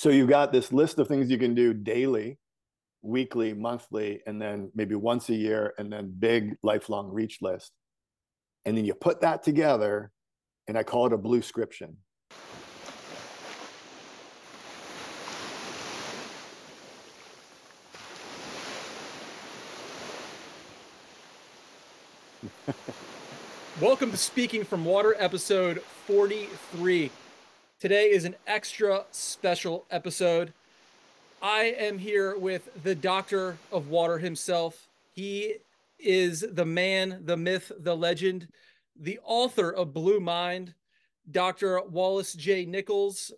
so you've got this list of things you can do daily, weekly, monthly, and then maybe once a year, and then big lifelong reach list. And then you put that together, and I call it a Bluescription. Welcome to Speaking from Water, episode 43. Today is an extra special episode. I am here with the doctor of water himself. He is the man, the myth, the legend, the author of Blue Mind. Dr. Wallace J. Nichols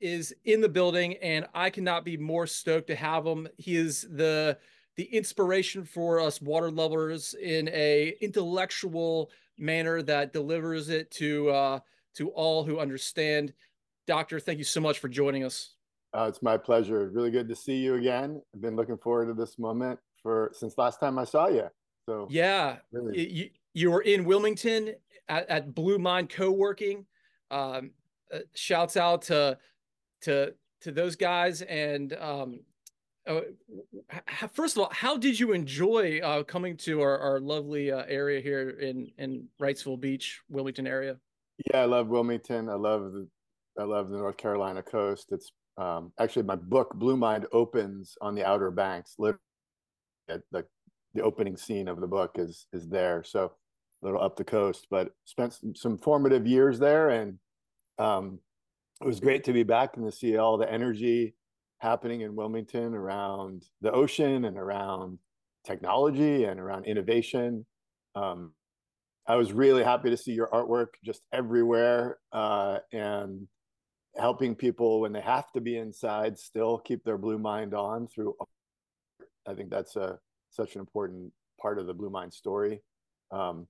is in the building, and I cannot be more stoked to have him. He is the the inspiration for us water lovers in a intellectual manner that delivers it to uh, to all who understand. Doctor, thank you so much for joining us. Uh, it's my pleasure. Really good to see you again. I've been looking forward to this moment for since last time I saw you. So yeah, really. you you were in Wilmington at, at Blue Mind Co-working. Um, uh, shouts out to to to those guys and um, uh, first of all, how did you enjoy uh, coming to our, our lovely uh, area here in in Wrightsville Beach, Wilmington area? Yeah, I love Wilmington. I love the I love the North Carolina coast. It's um, actually my book Blue Mind opens on the Outer Banks. Literally, the the opening scene of the book is is there. So a little up the coast, but spent some, some formative years there, and um, it was great to be back and to see all the energy happening in Wilmington around the ocean and around technology and around innovation. Um, I was really happy to see your artwork just everywhere uh, and helping people when they have to be inside still keep their blue mind on through. I think that's a such an important part of the Blue Mind story. Um,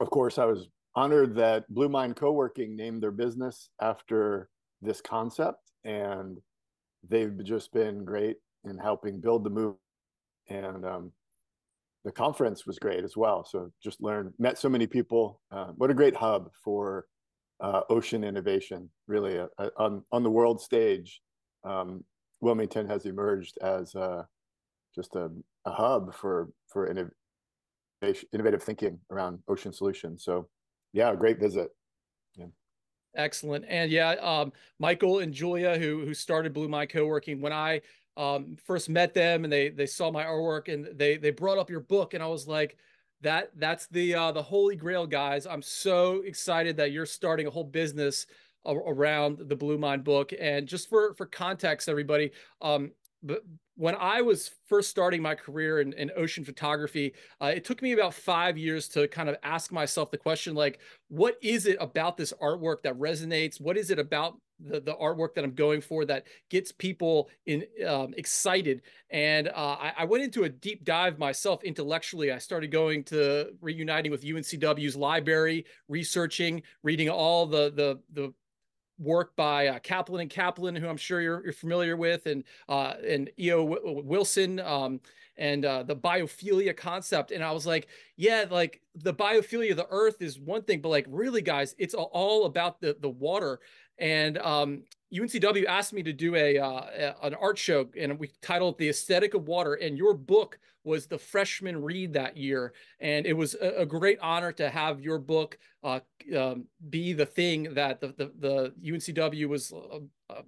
of course, I was honored that Blue Mind Co-working named their business after this concept, and they've just been great in helping build the move. And um, the conference was great as well. So just learned, met so many people. Uh, what a great hub for uh, ocean innovation, really, uh, uh on on the world stage. Um, Wilmington has emerged as uh, just a, a hub for for innovation, innovative thinking around ocean solutions. So, yeah, great visit. Yeah. Excellent. And yeah, um, Michael and Julia, who who started Blue Mind Co-working, when I um, first met them and they they saw my artwork and they they brought up your book and I was like, that that's the uh, the holy grail, guys. I'm so excited that you're starting a whole business around the Blue Mind book. And just for for context, everybody, um, but when I was first starting my career in, in ocean photography, uh, it took me about five years to kind of ask myself the question, like, what is it about this artwork that resonates? What is it about the, the artwork that I'm going for that gets people in um, excited? And uh, I, I, went into a deep dive myself intellectually. I started going to reuniting with UNCW's library, researching, reading all the the the work by uh, Kaplan and Kaplan, who I'm sure you're, you're familiar with, and uh, and E.O. Wilson, um, and uh, the biophilia concept. And I was like, yeah, like the biophilia of the earth is one thing, but like really, guys, it's all about the the water. And um, UNCW asked me to do a, uh, an art show, and we titled "The Aesthetic of Water." And your book was the freshman read that year, and it was a, a great honor to have your book uh, um, be the thing that the the, the UNCW was uh, uh,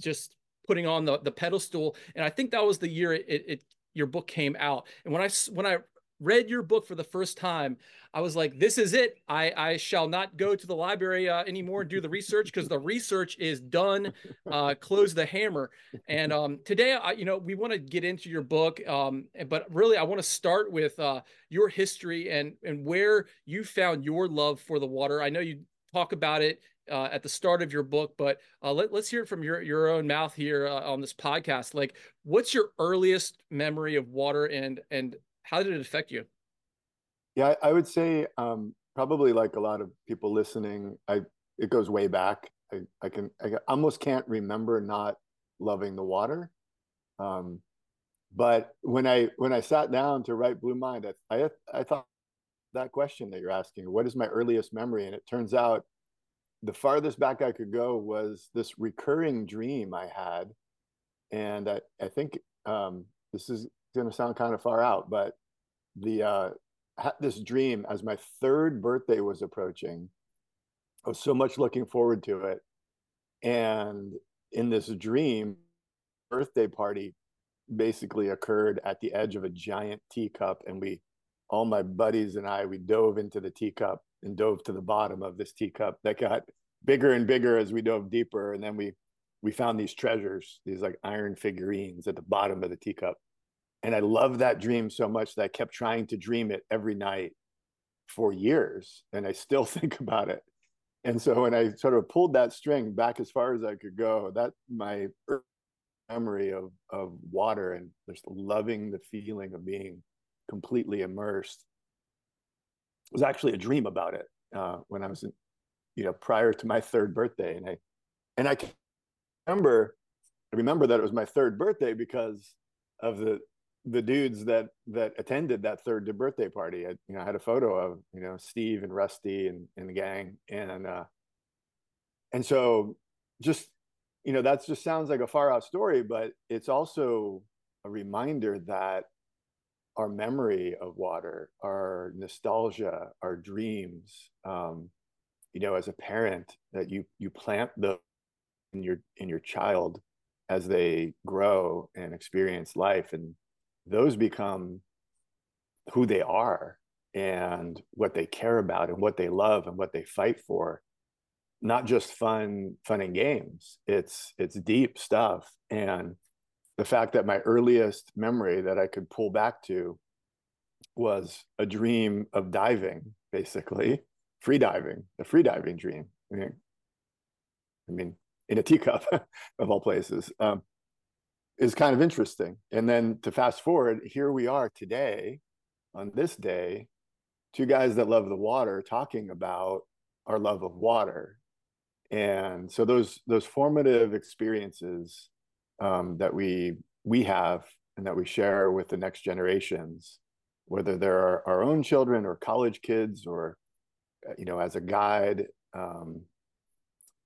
just putting on the the pedestal. And I think that was the year it, it, it your book came out. And when I when I read your book for the first time, I was like, this is it. I, I shall not go to the library uh, anymore and do the research because the research is done. Uh, close the hammer. And um, today, I, you know, we want to get into your book, um, but really, I want to start with uh, your history and and where you found your love for the water. I know you talk about it uh, at the start of your book, but uh, let, us hear it from your, your own mouth here uh, on this podcast. Like, what's your earliest memory of water and and how did it affect you? Yeah, I, would say um, probably like a lot of people listening, I it goes way back. I, I can I almost can't remember not loving the water. Um, but when I when I sat down to write Blue Mind, I, I I thought that question that you're asking, what is my earliest memory? And it turns out the farthest back I could go was this recurring dream I had, and I I think um, this is going to sound kind of far out, but the uh, had this dream as my third birthday was approaching. I was so much looking forward to it, and in this dream, birthday party basically occurred at the edge of a giant teacup, and we, all my buddies and I, we dove into the teacup and dove to the bottom of this teacup that got bigger and bigger as we dove deeper, and then we we found these treasures, these like iron figurines at the bottom of the teacup and I loved that dream so much that I kept trying to dream it every night for years. And I still think about it. And so when I sort of pulled that string back as far as I could go, that my memory of of water and just loving the feeling of being completely immersed was actually a dream about it uh, when I was in, you know, prior to my third birthday. And I and I remember I remember that it was my third birthday because of the the dudes that that attended that third birthday party. I, you know, I had a photo of you know Steve and Rusty and, and the gang, and uh, and so just you know that just sounds like a far out story, but it's also a reminder that our memory of water, our nostalgia, our dreams, um, you know, as a parent, that you you plant the in your in your child as they grow and experience life and those become who they are and what they care about and what they love and what they fight for. Not just fun fun and games. It's it's deep stuff. And the fact that my earliest memory that i could pull back to was a dream of diving basically. Free diving the free diving dream. I mean, I mean in a teacup of all places. Um, is kind of interesting. And then to fast forward, here we are today on this day, two guys that love the water talking about our love of water. And so those those formative experiences um, that we we have and that we share with the next generations, whether they're our, own children or college kids or uh, you know as a guide, um,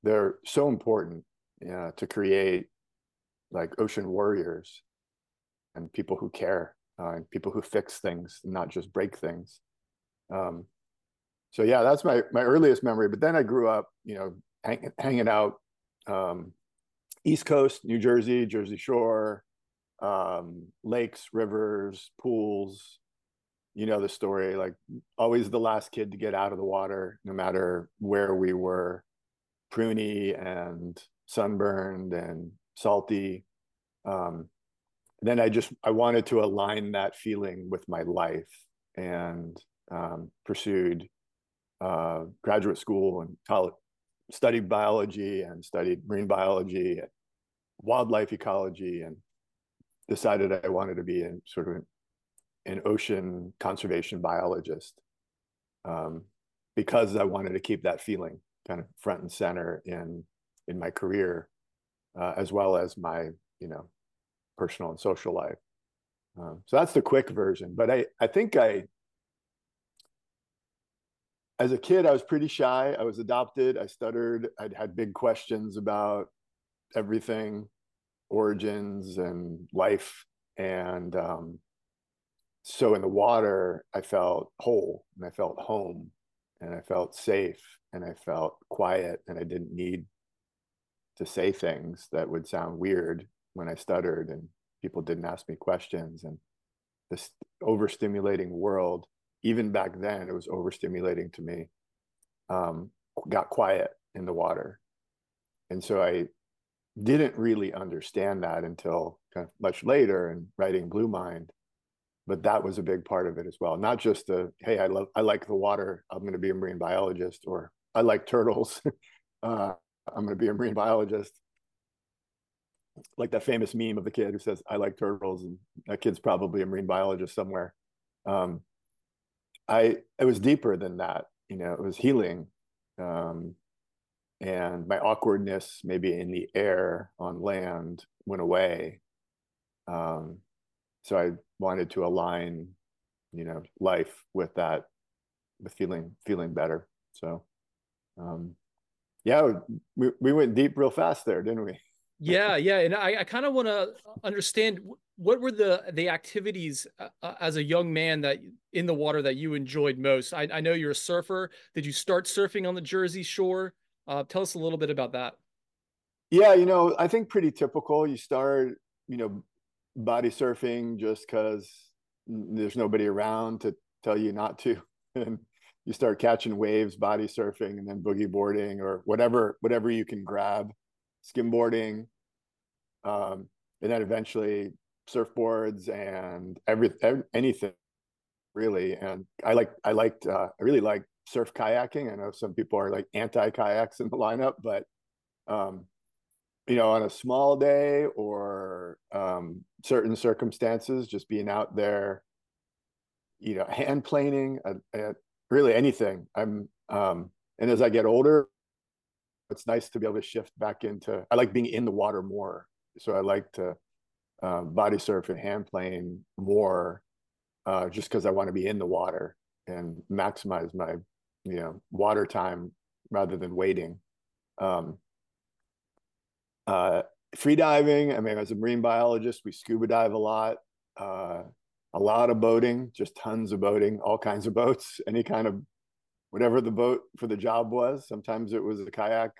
they're so important uh, to create like ocean warriors and people who care uh, and people who fix things, not just break things. Um, so yeah, that's my my earliest memory. But then I grew up, you know, hang, hanging out um, East Coast, New Jersey, Jersey Shore, um, lakes, rivers, pools. You know the story. Like always, the last kid to get out of the water, no matter where we were, pruny and sunburned and salty. Um, then I just I wanted to align that feeling with my life and um, pursued uh, graduate school and college, studied biology and studied marine biology and wildlife ecology and decided I wanted to be in sort of an ocean conservation biologist um, because I wanted to keep that feeling kind of front and center in in my career uh, as well as my you know personal and social life. Um, so that's the quick version. But I I think I as a kid I was pretty shy. I was adopted. I stuttered. I had big questions about everything, origins and life, and um, so in the water I felt whole and I felt home and I felt safe and I felt quiet and I didn't need to say things that would sound weird when I stuttered and people didn't ask me questions and this overstimulating world even back then it was overstimulating to me um, got quiet in the water. And so i didn't really understand that until kind of much later and writing blue mind but that was a big part of it as well. Not just the hey i love i like the water. I'm going to be a marine biologist or i like turtles. Uh, I'm going to be a marine biologist. Like that famous meme of the kid who says, I like turtles, and that kid's probably a marine biologist somewhere. Um, I it was deeper than that, you know, it was healing. Um, and my awkwardness maybe in the air on land went away. Um, so I wanted to align, you know, life with that, with feeling feeling better. So um, Yeah, we, we went deep real fast there, didn't we? yeah, yeah, and I, I kind of want to understand what were the the activities uh, uh, as a young man that in the water that you enjoyed most. I, I know you're a surfer. Did you start surfing on the Jersey Shore? Uh, tell us a little bit about that. Yeah, you know, I think pretty typical. You start, you know, body surfing just because there's nobody around to tell you not to, and you start catching waves, body surfing, and then boogie boarding or whatever whatever you can grab, skimboarding, um, and then eventually surfboards and every, anything really. And I like I liked uh, I really like surf kayaking. I know some people are like anti kayaks in the lineup, but um, you know, on a small day or um, certain circumstances, just being out there, you know, hand planing, uh, really anything. I'm, um, and as I get older, it's nice to be able to shift back into. I like being in the water more, so I like to uh, body surf and hand plane more, uh, just because I want to be in the water and maximize my, you know, water time rather than waiting. Um, uh, free diving. I mean, as a marine biologist, we scuba dive a lot. Uh, a lot of boating, just tons of boating, all kinds of boats, any kind of whatever the boat for the job was. Sometimes it was a kayak,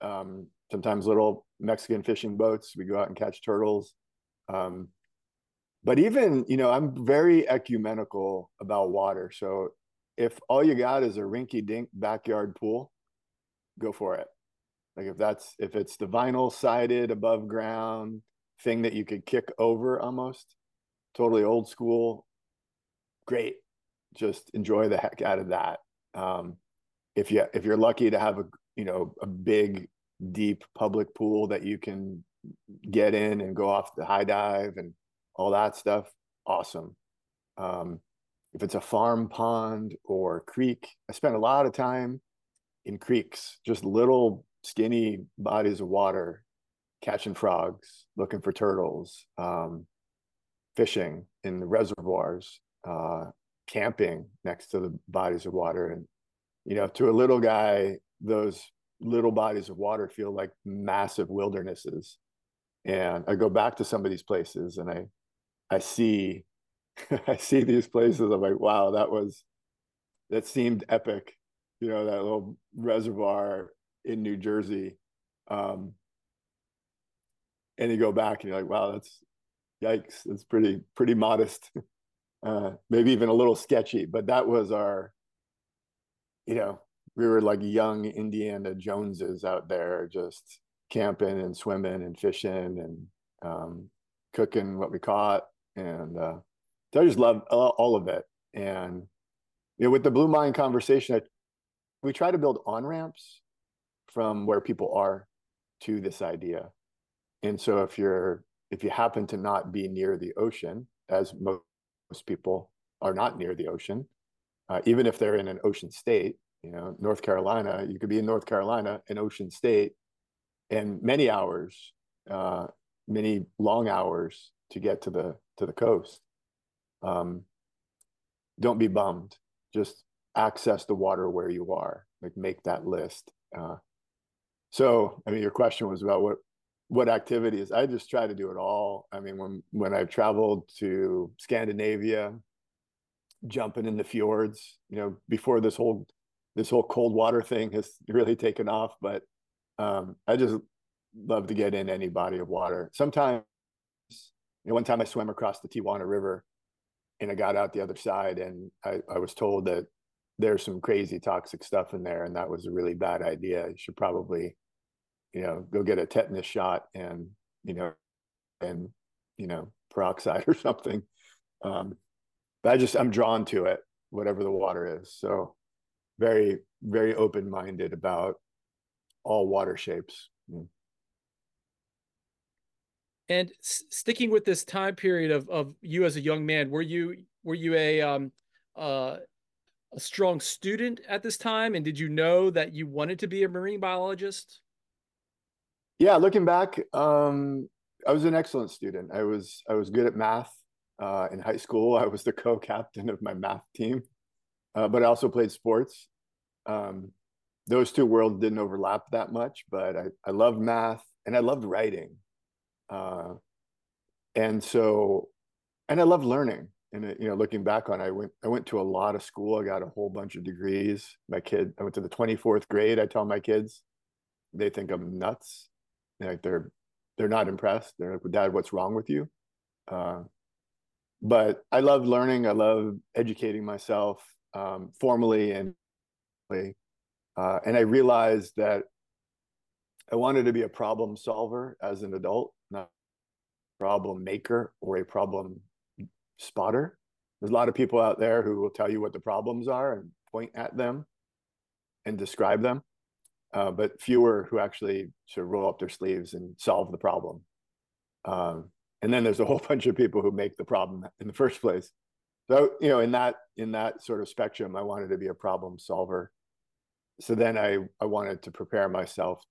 um, sometimes little Mexican fishing boats. We go out and catch turtles. Um, but even, you know, I'm very ecumenical about water. So if all you got is a rinky dink backyard pool, go for it. Like if that's if it's the vinyl sided above ground thing that you could kick over almost, totally old school, great. Just enjoy the heck out of that. Um, if you if you're lucky to have a you know a big deep public pool that you can get in and go off the high dive and all that stuff, awesome. Um, if it's a farm pond or creek, I spend a lot of time in creeks, just little skinny bodies of water, catching frogs, looking for turtles, um, fishing in the reservoirs, uh, camping next to the bodies of water. And, you know, to a little guy, those little bodies of water feel like massive wildernesses. And I go back to some of these places and I, I see, I see these places. I'm like, wow, that was, that seemed epic. You know, that little reservoir in New Jersey. Um, and you go back and you're like, wow, that's yikes. That's pretty, pretty modest. Uh, maybe even a little sketchy, but that was our, you know, we were like young Indiana Joneses out there just camping and swimming and fishing and um, cooking what we caught. And uh, so I just love all of it. And you know, with the Blue Mind conversation, I, we try to build on ramps from where people are to this idea. And so if you're if you happen to not be near the ocean, as most, people are not near the ocean, uh, even if they're in an ocean state, you know, North Carolina, you could be in North Carolina, an ocean state, and many hours, uh, many long hours to get to the to the coast. Um, don't be bummed. Just access the water where you are. Like make that list. Uh, so, I mean, your question was about what what activities. I just try to do it all. I mean, when when I've traveled to Scandinavia, jumping in the fjords, you know, before this whole this whole cold water thing has really taken off, but um, I just love to get in any body of water. Sometimes, you know, one time I swam across the Tijuana River, and I got out the other side, and I, I was told that there's some crazy toxic stuff in there and that was a really bad idea you should probably you know go get a tetanus shot and you know and you know peroxide or something um but i just i'm drawn to it whatever the water is so very very open minded about all water shapes mm. and sticking with this time period of of you as a young man were you were you a um uh a strong student at this time? And did you know that you wanted to be a marine biologist? Yeah, looking back, um, I was an excellent student. I was I was good at math. Uh, in high school, I was the co-captain of my math team, uh, but I also played sports. Um, those two worlds didn't overlap that much, but I, I loved math and I loved writing. Uh, and so, and I loved learning. And uh, you know, looking back on, it, I went I went to a lot of school. I got a whole bunch of degrees. My kid, I went to the twenty fourth grade. I tell my kids, they think I'm nuts. Like they're they're not impressed. They're like, "Dad, what's wrong with you?" Uh, but I love learning. I love educating myself um, formally and uh, and I realized that I wanted to be a problem solver as an adult, not a problem maker or a problem spotter. There's a lot of people out there who will tell you what the problems are and point at them and describe them, uh, but fewer who actually sort of roll up their sleeves and solve the problem. Um, and then there's a whole bunch of people who make the problem in the first place. So you know, in that in that sort of spectrum, I wanted to be a problem solver. So then I I wanted to prepare myself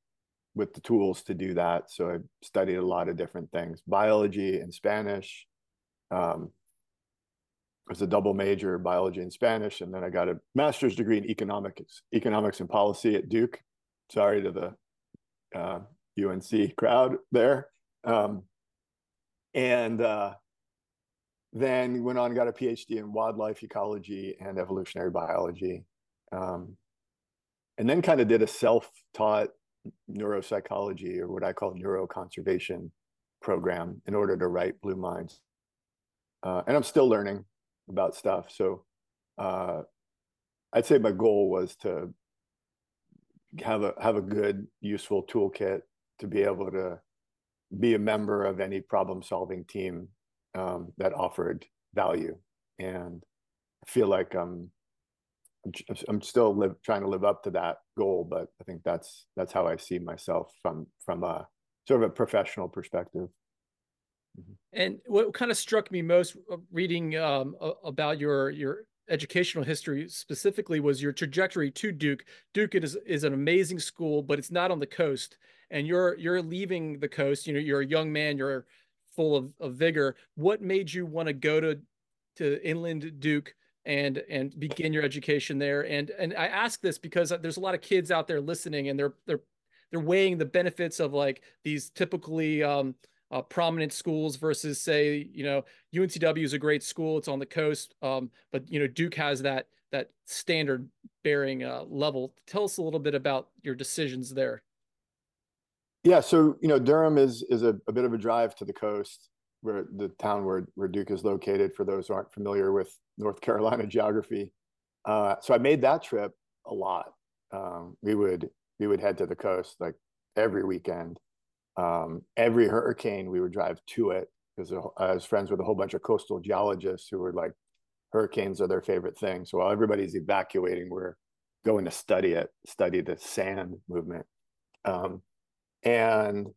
with the tools to do that. So I studied a lot of different things, biology and Spanish. Um, was a double major, biology and Spanish, and then I got a master's degree in economics, economics and policy at Duke. Sorry to the uh, UNC crowd there. Um, and uh, then went on got a PhD in wildlife ecology and evolutionary biology. Um, and then kind of did a self-taught neuropsychology or what I call neuroconservation program in order to write Blue Minds. Uh, and I'm still learning about stuff. So uh, I'd say my goal was to have a have a good, useful toolkit to be able to be a member of any problem solving team um, that offered value. And I feel like I'm I'm still live, trying to live up to that goal, but I think that's that's how I see myself from from a sort of a professional perspective. Mm-hmm. And what kind of struck me most uh, reading um, about your your educational history specifically was your trajectory to Duke. Duke is is an amazing school, but it's not on the coast, and you're you're leaving the coast. You know, you're a young man. You're full of, of vigor. What made you want to go to to Inland Duke and and begin your education there? And and I ask this because there's a lot of kids out there listening, and they're they're they're weighing the benefits of like these typically um, uh, prominent schools versus say you know UNCW is a great school, it's on the coast, um, but you know Duke has that that standard bearing uh, level. Tell us a little bit about your decisions there. Yeah, so you know Durham is is a, a bit of a drive to the coast, where the town where where Duke is located. For those who aren't familiar with North Carolina geography, uh, so I made that trip a lot. Um, we would we would head to the coast like every weekend. Um, every hurricane, we would drive to it because I was friends with a whole bunch of coastal geologists who were like, hurricanes are their favorite thing. So while everybody's evacuating, we're going to study it, study the sand movement. Um, and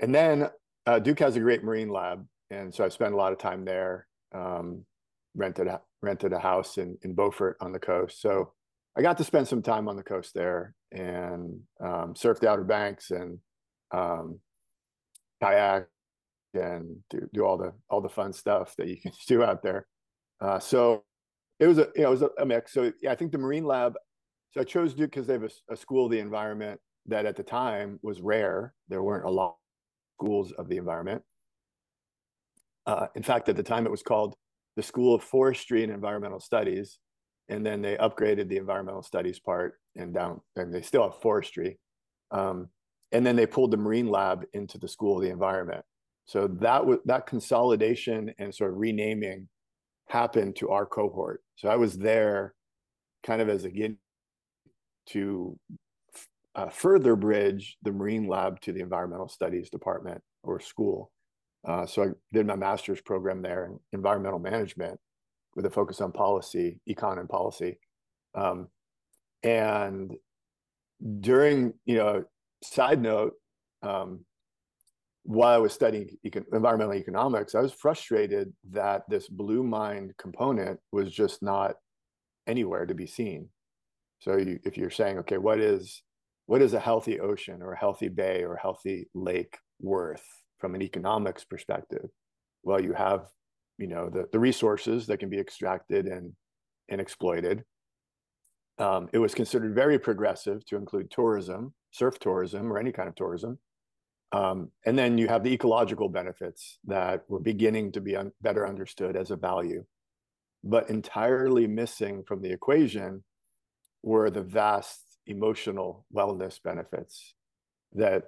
and then uh, Duke has a great marine lab, and so I spent a lot of time there. Um, rented rented a house in in Beaufort on the coast, so I got to spend some time on the coast there and um, surf the Outer Banks and um, kayak and do, do all the all the fun stuff that you can do out there. Uh, so it was a you know, it was a, mix. So yeah, I think the Marine Lab. So I chose Duke because they have a, a, school of the environment that at the time was rare. There weren't a lot of schools of the environment. Uh, in fact, at the time it was called the School of Forestry and Environmental Studies, and then they upgraded the environmental studies part and down, and they still have forestry. Um, and then they pulled the Marine Lab into the School of the Environment. So that was that consolidation and sort of renaming happened to our cohort. So I was there, kind of as a guinea to uh, further bridge the Marine Lab to the Environmental Studies Department or school. Uh, so I did my master's program there in environmental management with a focus on policy, econ and policy. Um, and during, you know, side note, um, while I was studying econ- environmental economics, I was frustrated that this blue mind component was just not anywhere to be seen. So you, if you're saying, okay, what is what is a healthy ocean or a healthy bay or a healthy lake worth from an economics perspective? Well, you have, you know, the, the resources that can be extracted and, and exploited. Um, it was considered very progressive to include tourism, surf tourism, or any kind of tourism. Um, and then you have the ecological benefits that were beginning to be un- better understood as a value. But entirely missing from the equation were the vast emotional wellness benefits that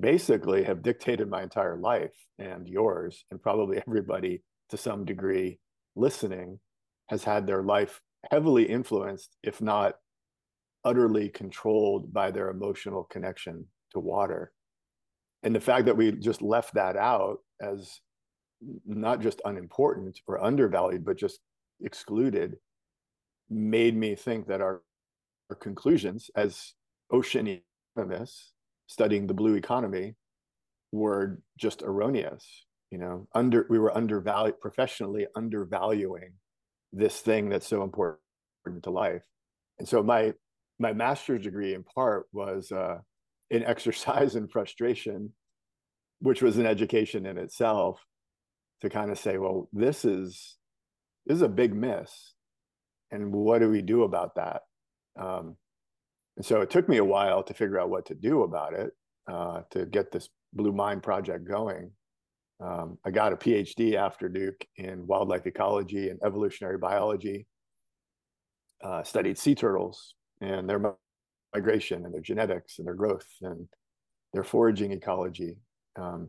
basically have dictated my entire life and yours, and probably everybody to some degree listening has had their life heavily influenced, if not utterly controlled by their emotional connection to water. And the fact that we just left that out as not just unimportant or undervalued but just excluded made me think that our, our conclusions as ocean economists studying the blue economy were just erroneous you know under we were undervalued professionally undervaluing this thing that's so important to life. And so my my master's degree in part was uh, in exercise and frustration, which was an education in itself, to kind of say, well, this is this is a big miss, and what do we do about that? Um, and so it took me a while to figure out what to do about it, uh, to get this Blue Mind project going. Um, I got a PhD after Duke in wildlife ecology and evolutionary biology. Uh, studied sea turtles and their migration and their genetics and their growth and their foraging ecology. Um,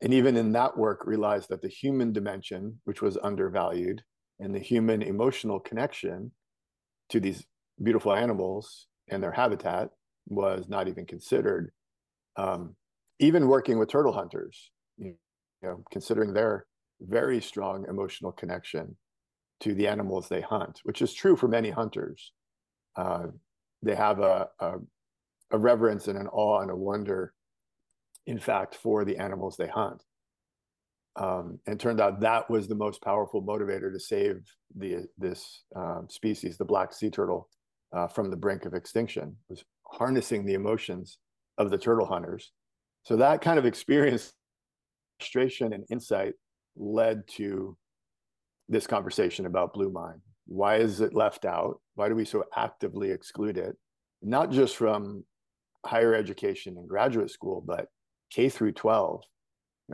and even in that work, realized that the human dimension, which was undervalued, and the human emotional connection to these beautiful animals and their habitat was not even considered. Um, even working with turtle hunters, you know, considering their very strong emotional connection to the animals they hunt, which is true for many hunters. Uh, they have a, a, a reverence and an awe and a wonder, in fact, for the animals they hunt. Um, and turned out that was the most powerful motivator to save the this um, species, the black sea turtle, uh, from the brink of extinction. Was harnessing the emotions of the turtle hunters. So that kind of experience, frustration, and insight led to this conversation about Blue Mind. Why is it left out? Why do we so actively exclude it? Not just from higher education and graduate school, but K through 12.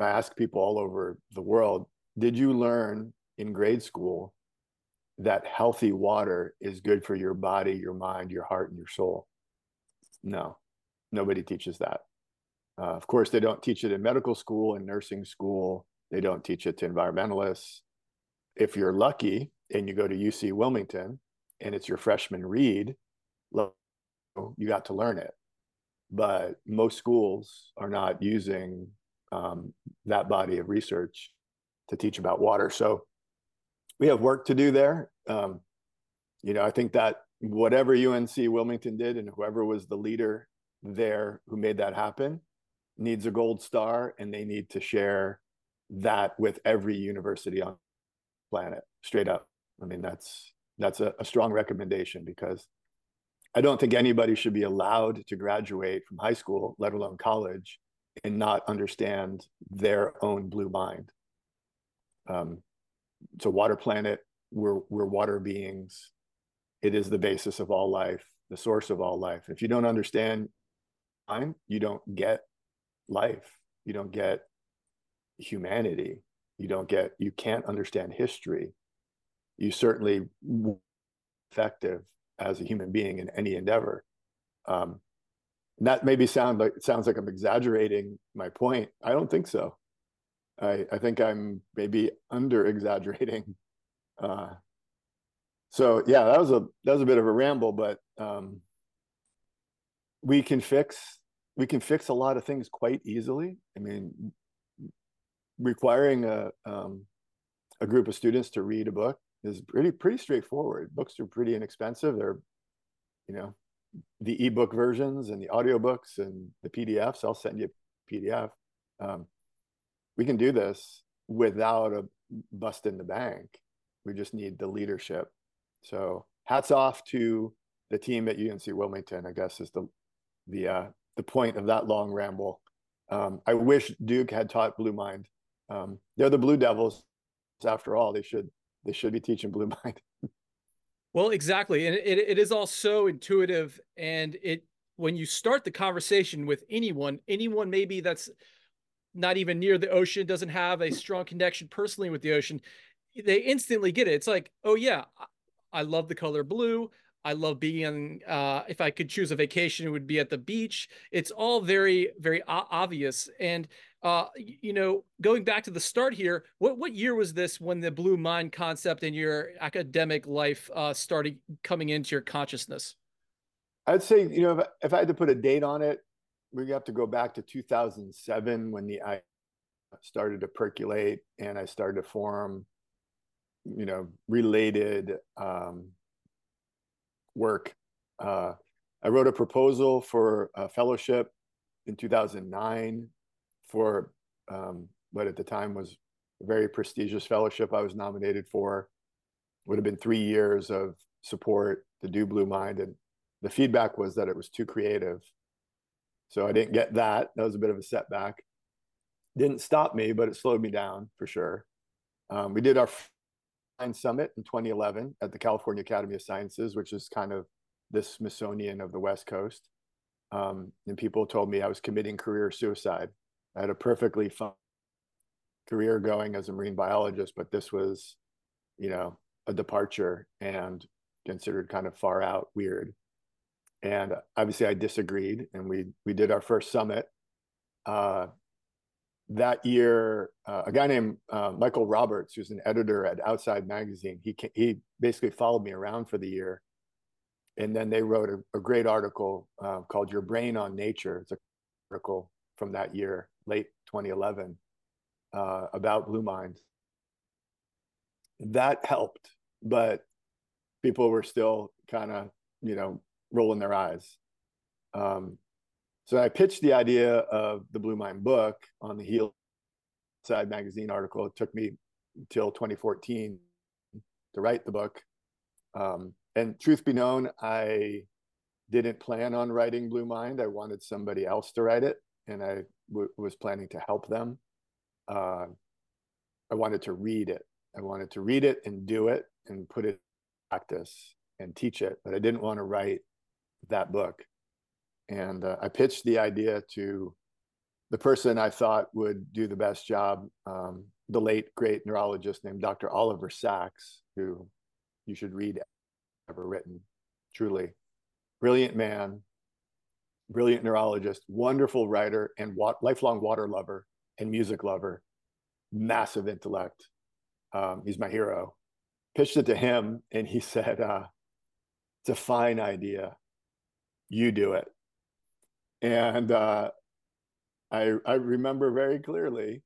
I ask people all over the world, did you learn in grade school that healthy water is good for your body, your mind, your heart, and your soul? No, nobody teaches that. Uh, of course, they don't teach it in medical school and nursing school. They don't teach it to environmentalists. If you're lucky, and you go to UC Wilmington and it's your freshman read, you got to learn it. But most schools are not using um, that body of research to teach about water. So we have work to do there. Um, you know, I think that whatever UNC Wilmington did and whoever was the leader there who made that happen needs a gold star and they need to share that with every university on planet straight up I mean, that's that's a, a strong recommendation because I don't think anybody should be allowed to graduate from high school, let alone college, and not understand their own blue mind. Um, it's a water planet. We're we're water beings. It is the basis of all life, the source of all life. If you don't understand time, you don't get life. You don't get humanity. You don't get. You can't understand history you certainly effective as a human being in any endeavor. Um, that maybe sound like sounds like I'm exaggerating my point. I don't think so. I, I think I'm maybe under exaggerating. Uh, so yeah, that was a that was a bit of a ramble, but um, we can fix we can fix a lot of things quite easily. I mean, requiring a um, a group of students to read a book is pretty pretty straightforward. Books are pretty inexpensive. They're, you know, the ebook versions and the audiobooks and the PDFs. I'll send you a PDF. Um, we can do this without a bust in the bank. We just need the leadership. So hats off to the team at UNC Wilmington. I guess is the the uh, the point of that long ramble. Um, I wish Duke had taught Blue Mind. Um, they're the Blue Devils, after all. They should they should be teaching Blue Mind. Well, exactly. And it, it is all so intuitive. And it, when you start the conversation with anyone, anyone maybe that's not even near the ocean, doesn't have a strong connection personally with the ocean, they instantly get it. It's like, oh, yeah, I love the color blue. I love being uh, if I could choose a vacation, it would be at the beach. It's all very, very obvious. And uh, you know, going back to the start here, what what year was this when the blue mind concept in your academic life uh, started coming into your consciousness? I'd say, you know, if, if I had to put a date on it, we have to go back to 2007 when the I started to percolate and I started to form, you know, related um, work. Uh, I wrote a proposal for a fellowship in 2009 for um, what at the time was a very prestigious fellowship I was nominated for. Would have been three years of support to do Blue Mind, and the feedback was that it was too creative. So I didn't get that. That was a bit of a setback. Didn't stop me, but it slowed me down for sure. Um, we did our Science Summit in 2011 at the California Academy of Sciences, which is kind of the Smithsonian of the West Coast. Um, and people told me I was committing career suicide. I had a perfectly fine career going as a marine biologist, but this was, you know, a departure and considered kind of far out, weird. And obviously, I disagreed, and we we did our first summit. Uh, that year, uh, a guy named uh, Michael Roberts, who's an editor at Outside Magazine, he he basically followed me around for the year, and then they wrote a, a great article uh, called "Your Brain on Nature." It's a article from that year, late 2011, uh, about Blue Mind. That helped, but people were still kind of, you know, rolling their eyes. Um, so I pitched the idea of the Blue Mind book on the heel side magazine article. It took me until 2014 to write the book. Um, and truth be known, I didn't plan on writing Blue Mind. I wanted somebody else to write it, and I w- was planning to help them. Uh, I wanted to read it. I wanted to read it and do it and put it in practice and teach it, but I didn't want to write that book and uh, I pitched the idea to the person I thought would do the best job, um, the late great neurologist named Dr. Oliver Sacks, who you should read ever written. Truly, brilliant man, brilliant neurologist, wonderful writer, and wa- lifelong water lover and music lover. Massive intellect. Um, he's my hero. Pitched it to him, and he said, uh, "It's a fine idea. You do it." And uh, I, I remember very clearly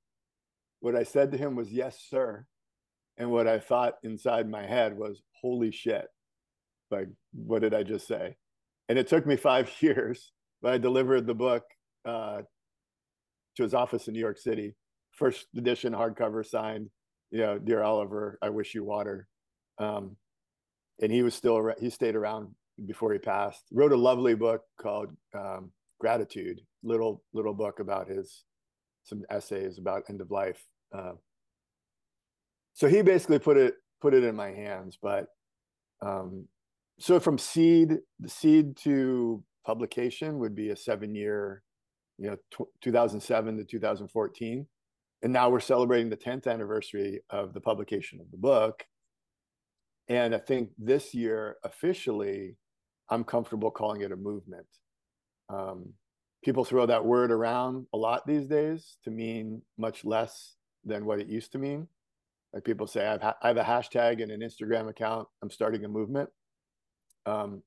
what I said to him was, yes, sir. And what I thought inside my head was, holy shit. Like, what did I just say? And it took me five years, but I delivered the book uh, to his office in New York City. First edition hardcover signed, you know, Dear Oliver, I wish you water. Um, and he was still, he stayed around before he passed. Wrote a lovely book called um, gratitude little little book about his some essays about end of life uh, so he basically put it put it in my hands but um, so from seed the seed to publication would be a seven year you know t- 2007 to 2014 and now we're celebrating the 10th anniversary of the publication of the book and i think this year officially i'm comfortable calling it a movement um, people throw that word around a lot these days to mean much less than what it used to mean. Like people say, I've ha- I have a hashtag and an Instagram account. I'm starting a movement. Um,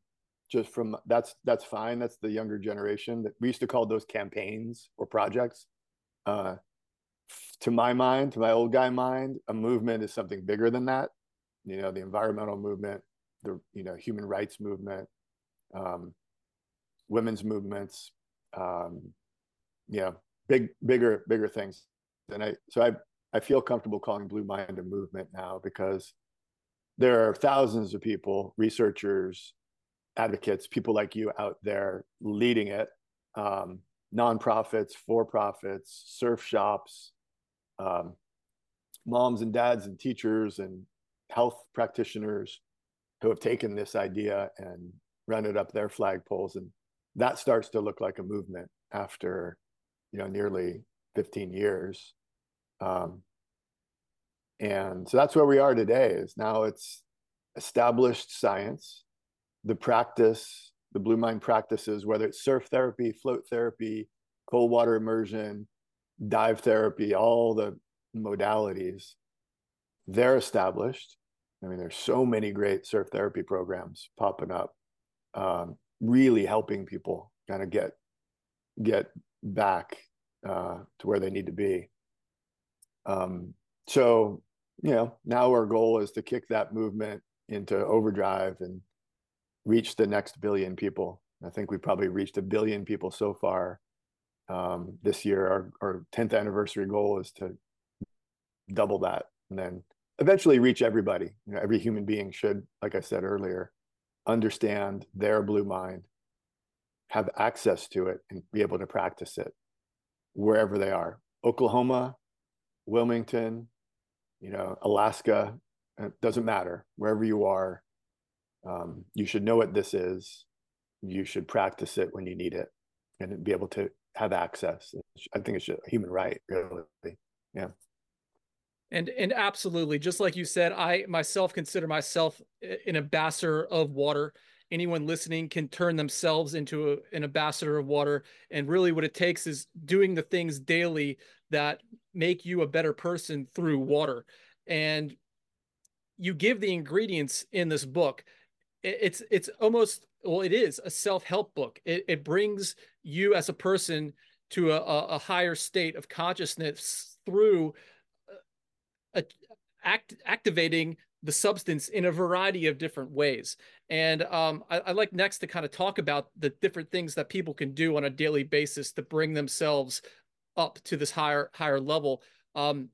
just from that's that's fine. That's the younger generation. That we used to call those campaigns or projects. Uh, to my mind, to my old guy mind, a movement is something bigger than that. You know, the environmental movement, the you know human rights movement, um, women's movements, um, yeah, big, bigger, bigger things. And I, so I, I feel comfortable calling Blue Mind a movement now because there are thousands of people, researchers, advocates, people like you out there leading it, um, nonprofits, for profits, surf shops, um, moms and dads and teachers and health practitioners, who have taken this idea and run it up their flagpoles. And that starts to look like a movement after you know nearly 15 years. Um, and so that's where we are today is now it's established science the practice the blue mind practices whether it's surf therapy float therapy cold water immersion dive therapy all the modalities they're established i mean there's so many great surf therapy programs popping up um, really helping people kind of get get back uh, to where they need to be. Um, so you know now our goal is to kick that movement into overdrive and reach the next billion people. I think we probably reached a billion people so far um, this year. Our, our 10th anniversary goal is to double that and then eventually reach everybody. You know, every human being should, like I said earlier, understand their blue mind, have access to it, and be able to practice it wherever they are. Oklahoma, Wilmington, you know, Alaska, it uh, doesn't matter. Wherever you are, um, you should know what this is. You should practice it when you need it and be able to have access. I think it's a human right, really. Yeah. And and absolutely, just like you said, I myself consider myself an ambassador of water. Anyone listening can turn themselves into a, an ambassador of water. And really, what it takes is doing the things daily that make you a better person through water. And you give the ingredients in this book. It's it's almost well, it is a self help book. It, it brings you as a person to a, a higher state of consciousness through a, act, activating the substance in a variety of different ways. And um, I, I, like next to kind of talk about the different things that people can do on a daily basis to bring themselves up to this higher higher level. Um,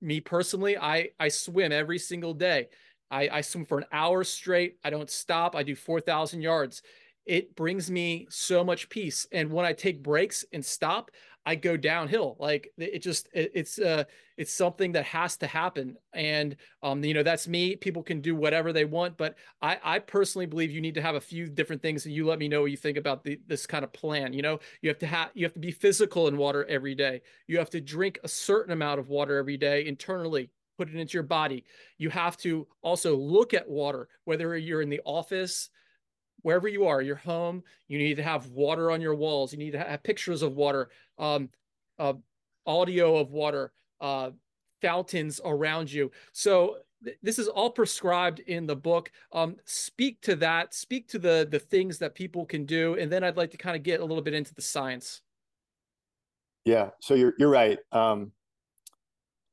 me personally, I I swim every single day. I, I swim for an hour straight. I don't stop. I do four thousand yards. It brings me so much peace. And when I take breaks and stop, I go downhill. Like it just it, it's uh it's something that has to happen. And um you know that's me. People can do whatever they want, but I I personally believe you need to have a few different things. And you let me know what you think about the this kind of plan. You know you have to have you have to be physical in water every day. You have to drink a certain amount of water every day internally. Put it into your body. You have to also look at water, whether you're in the office, wherever you are, your home, you need to have water on your walls. You need to have pictures of water, um, uh, audio of water, uh, fountains around you. So th- this is all prescribed in the book. Um, speak to that. Speak to the the things that people can do, and then I'd like to kind of get a little bit into the science. Yeah. So you're you're right. Um,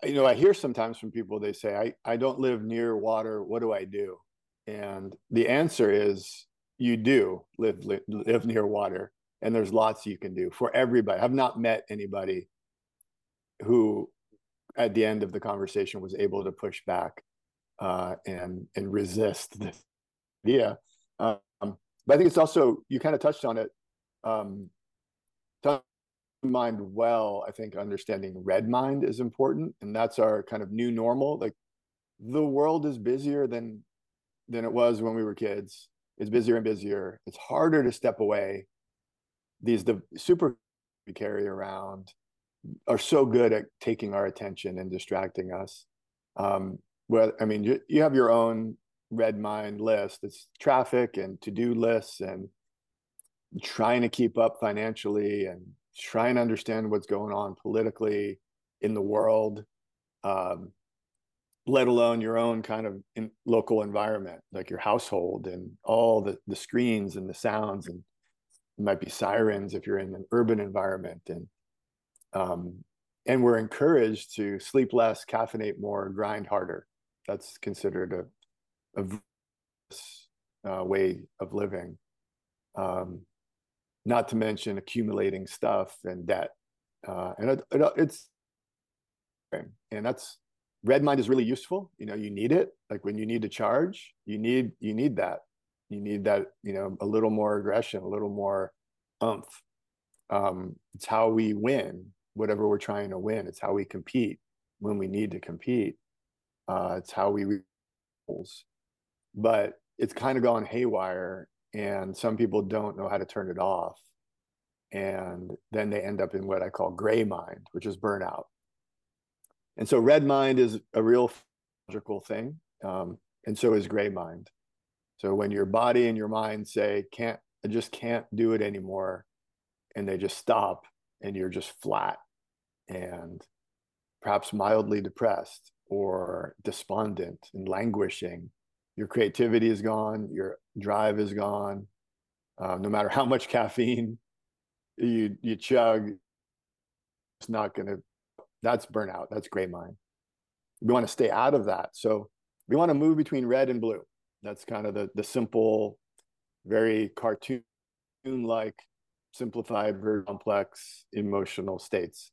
you know, I hear sometimes from people they say, "I I don't live near water. What do I do?" And the answer is you do live, live live near water and there's lots you can do for everybody i've not met anybody who at the end of the conversation was able to push back uh, and and resist this idea um, but i think it's also you kind of touched on it um, mind well i think understanding red mind is important and that's our kind of new normal like the world is busier than than it was when we were kids it's busier and busier. It's harder to step away. These the super we carry around are so good at taking our attention and distracting us. Um, well, I mean, you, you have your own red mind list. It's traffic and to do lists and trying to keep up financially and trying and understand what's going on politically in the world. Um, let alone your own kind of local environment, like your household and all the, the screens and the sounds and it might be sirens if you're in an urban environment and um, and we're encouraged to sleep less, caffeinate more, grind harder. That's considered a, a uh, way of living. Um, not to mention accumulating stuff and debt, uh, and it, it, it's and that's red mind is really useful you know you need it like when you need to charge you need you need that. You need that you know a little more aggression a little more umph um, it's how we win whatever we're trying to win it's how we compete when we need to compete uh, it's how we but it's kind of gone haywire and some people don't know how to turn it off. And then they end up in what i call gray mind which is burnout. And so red mind is a real logical thing um, and so is gray mind. So when your body and your mind say can't i just can't do it anymore and they just stop and you're just flat and perhaps mildly depressed or despondent and languishing your creativity is gone, your drive is gone. Uh, no matter how much caffeine you you chug, it's not going to. That's burnout. That's gray mind. We want to stay out of that. So we want to move between red and blue. That's kind of the the simple, very cartoon like, simplified, very complex emotional states.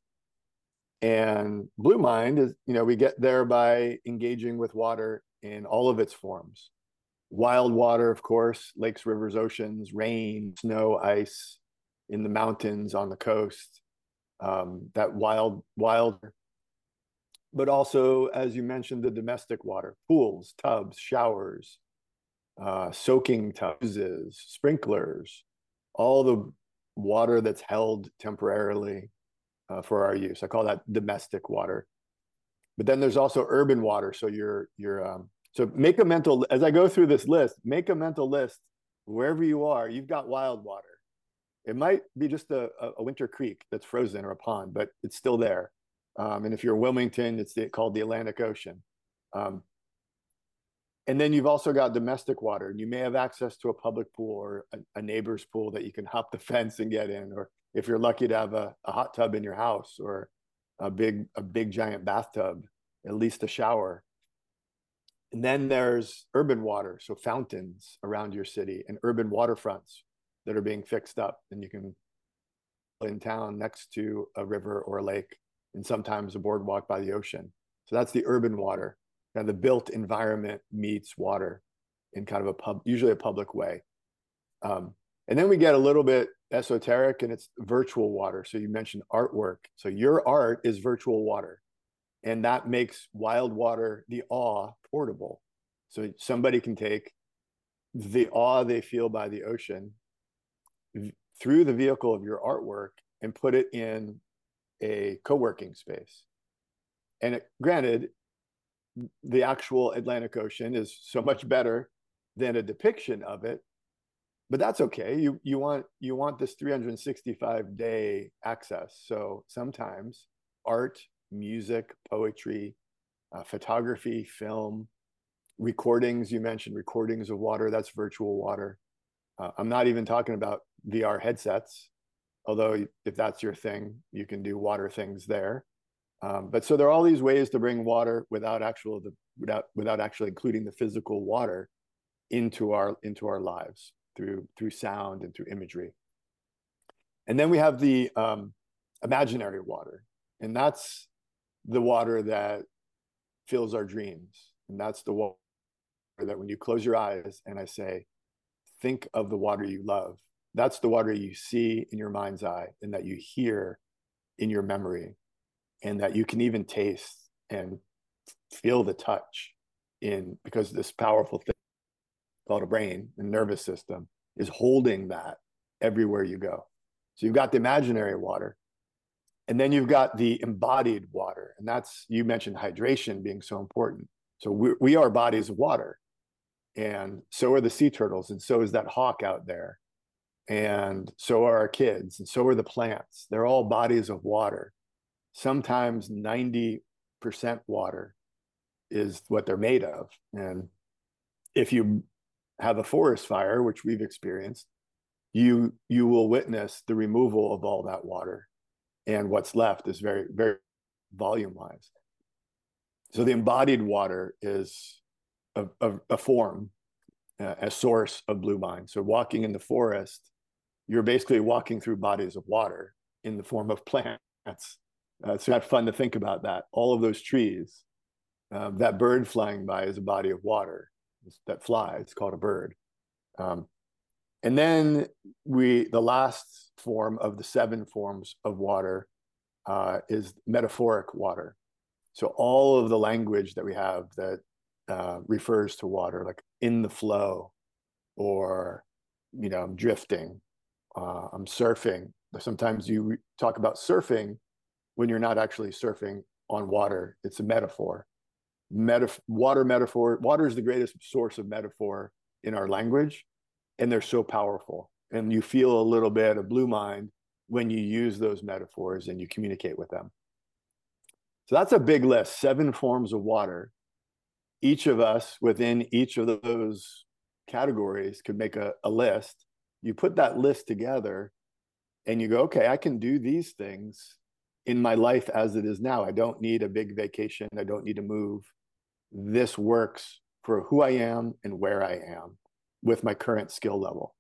And blue mind is, you know, we get there by engaging with water in all of its forms. Wild water, of course, lakes, rivers, oceans, rain, snow, ice in the mountains, on the coast, um, that wild, wild, but also, as you mentioned, the domestic water, pools, tubs, showers, uh, soaking tubs, sprinklers, all the water that's held temporarily uh, for our use. I call that domestic water. But then there's also urban water. So you're you're um, so make a mental as I go through this list, make a mental list wherever you are. You've got wild water. It might be just a, a winter creek that's frozen or a pond, but it's still there. Um, and if you're in Wilmington, it's the, called the Atlantic Ocean. Um, and then you've also got domestic water, and you may have access to a public pool or a, a, neighbor's pool that you can hop the fence and get in, or if you're lucky to have a, a hot tub in your house or a big a big giant bathtub, at least a shower. And then there's urban water, so fountains around your city and urban waterfronts that are being fixed up, and you can in town next to a river or a lake, and sometimes a boardwalk by the ocean. So that's the urban water. Of the built environment meets water in kind of a pub, usually a public way. Um, and then we get a little bit esoteric and it's virtual water. So you mentioned artwork. So your art is virtual water. And that makes wild water, the awe, portable. So somebody can take the awe they feel by the ocean through the vehicle of your artwork and put it in a co-working space. And it, granted, the actual Atlantic Ocean is so much better than a depiction of it, but that's okay. You you want you want this 365 day access. So sometimes art, music, poetry, uh, photography, film, recordings. You mentioned recordings of water. That's virtual water. Uh, I'm not even talking about VR headsets, although if that's your thing, you can do water things there. Um, but so there are all these ways to bring water without actual the, without without actually including the physical water into our into our lives through through sound and through imagery. And then we have the um, imaginary water, and that's the water that fills our dreams, and that's the water that when you close your eyes and I say, think of the water you love. That's the water you see in your mind's eye, and that you hear in your memory, and that you can even taste and feel the touch in because this powerful thing called a brain and nervous system is holding that everywhere you go. So you've got the imaginary water, and then you've got the embodied water. And that's, you mentioned hydration being so important. So we, we are bodies of water. And so are the sea turtles. And so is that hawk out there. And so are our kids. And so are the plants. They're all bodies of water. Sometimes 90% water is what they're made of. And if you have a forest fire, which we've experienced, you you will witness the removal of all that water, and what's left is very very volume wise. So the embodied water is a, a, a form, uh, a source of blue mind. So walking in the forest, you're basically walking through bodies of water in the form of plants. Uh, it's not fun to think about that. All of those trees, uh, that bird flying by is a body of water that flies. It's called a bird. Um, and then we, the last form of the seven forms of water uh, is metaphoric water. So all of the language that we have that uh, refers to water, like in the flow, or you know, I'm drifting, uh, I'm surfing. Sometimes you talk about surfing when you're not actually surfing on water. It's a metaphor. Metaf- water metaphor. Water is the greatest source of metaphor in our language, and they're so powerful. And you feel a little bit of blue mind when you use those metaphors and you communicate with them. So that's a big list, seven forms of water. Each of us within each of those categories could make a, a list. You put that list together and you go, okay, I can do these things in my life as it is now. I don't need a big vacation. I don't need to move. This works for who I am and where I am with my current skill level.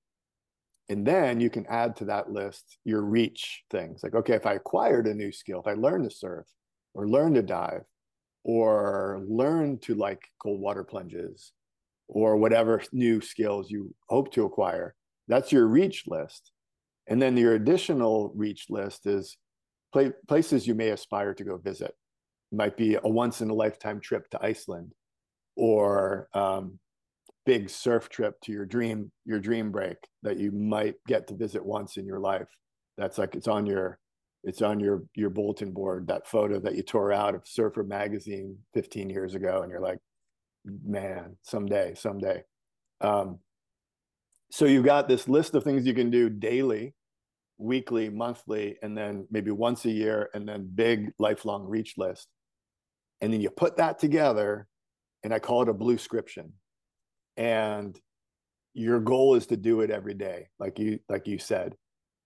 And then you can add to that list your reach things like, okay, if I acquired a new skill, if I learned to surf or learn to dive or learn to like cold water plunges or whatever new skills you hope to acquire, that's your reach list. And then your additional reach list is places you may aspire to go visit. It might be a once in a lifetime trip to Iceland or um, big surf trip to your dream your dream break that you might get to visit once in your life. That's like it's on your it's on your your bulletin board that photo that you tore out of surfer magazine 15 years ago and you're like man someday someday. Um, so you've got this list of things you can do daily weekly monthly and then maybe once a year and then big lifelong reach list. And then you put that together and i call it a bluescription and your goal is to do it every day like you like you said.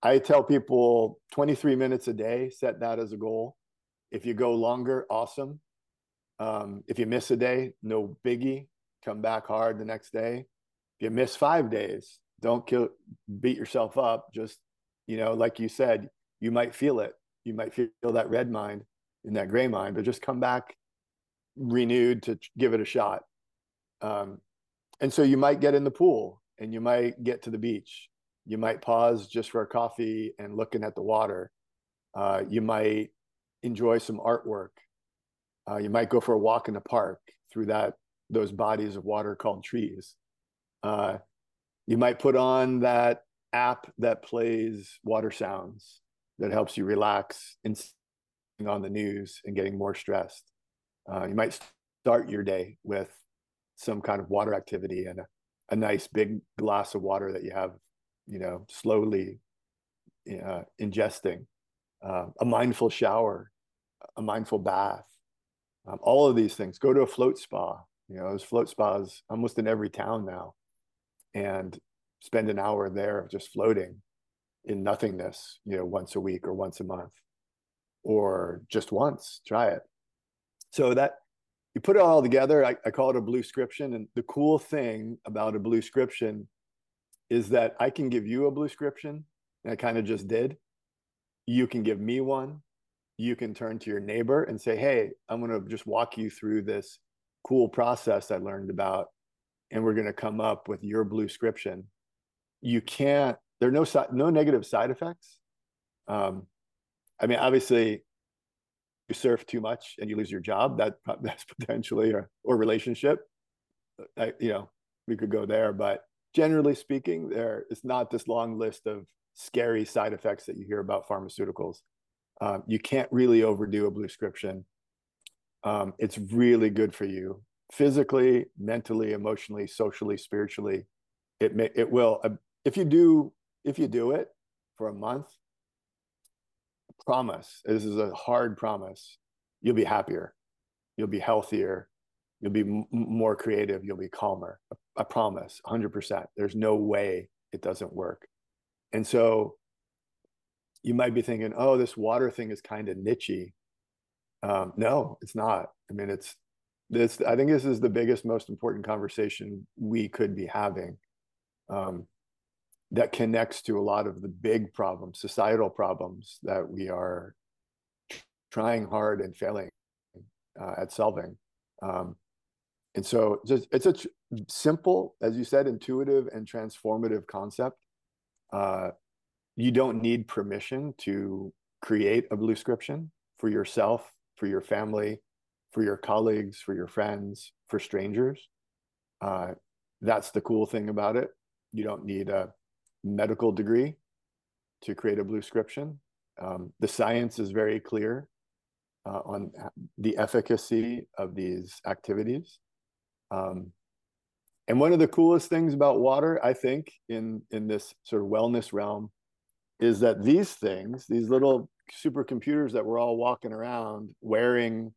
I tell people 23 minutes a day set that as a goal. If you go longer awesome. Um, if you miss a day no biggie. Come back hard the next day. If you miss five days don't kill beat yourself up. Just you know like you said you might feel it. You might feel that red mind in that gray mind but just come back renewed to give it a shot. Um, and so you might get in the pool and you might get to the beach. You might pause just for a coffee and looking at the water. Uh, you might enjoy some artwork. Uh, you might go for a walk in the park through that those bodies of water called trees. Uh, you might put on that app that plays water sounds that helps you relax in on the news and getting more stressed. Uh, you might start your day with some kind of water activity and a, a nice big glass of water that you have, you know, slowly uh, ingesting, uh, a mindful shower, a mindful bath, um, all of these things. Go to a float spa. You know, there's float spas almost in every town now, and spend an hour there of just floating in nothingness. You know, once a week or once a month, or just once. Try it. So that you put it all together. I, I call it a bluescription. And the cool thing about a bluescription is that I can give you a bluescription. And I kind of just did. You can give me one. You can turn to your neighbor and say, Hey, I'm going to just walk you through this cool process I learned about. And we're going to come up with your bluescription. You can't, there are no, no negative side effects. Um, I mean, obviously, surf too much and you lose your job, that that's potentially or or relationship. I, you know, we could go there, but generally speaking, there is not this long list of scary side effects that you hear about pharmaceuticals. Um, you can't really overdo a bluescription. Um, it's really good for you physically, mentally, emotionally, socially, spiritually. It may, it will uh, if you do if you do it for a month, promise. This is a hard promise. You'll be happier. You'll be healthier. You'll be m- more creative. You'll be calmer. I, promise 100% there's no way it doesn't work. And so you might be thinking oh this water thing is kind of nichey. Um, no it's not. I mean it's this i think this is the biggest most important conversation we could be having. Um, that connects to a lot of the big problems, societal problems that we are trying hard and failing uh, at solving. Um, and so just it's a simple, as you said, intuitive and transformative concept. Uh, you don't need permission to create a bluescription for yourself, for your family, for your colleagues, for your friends, for strangers. Uh, that's the cool thing about it. You don't need a medical degree to create a bluescription. Um, the science is very clear uh, on the efficacy of these activities. Um, and one of the coolest things about water, I think, in in this sort of wellness realm, is that these things, these little supercomputers that we're all walking around wearing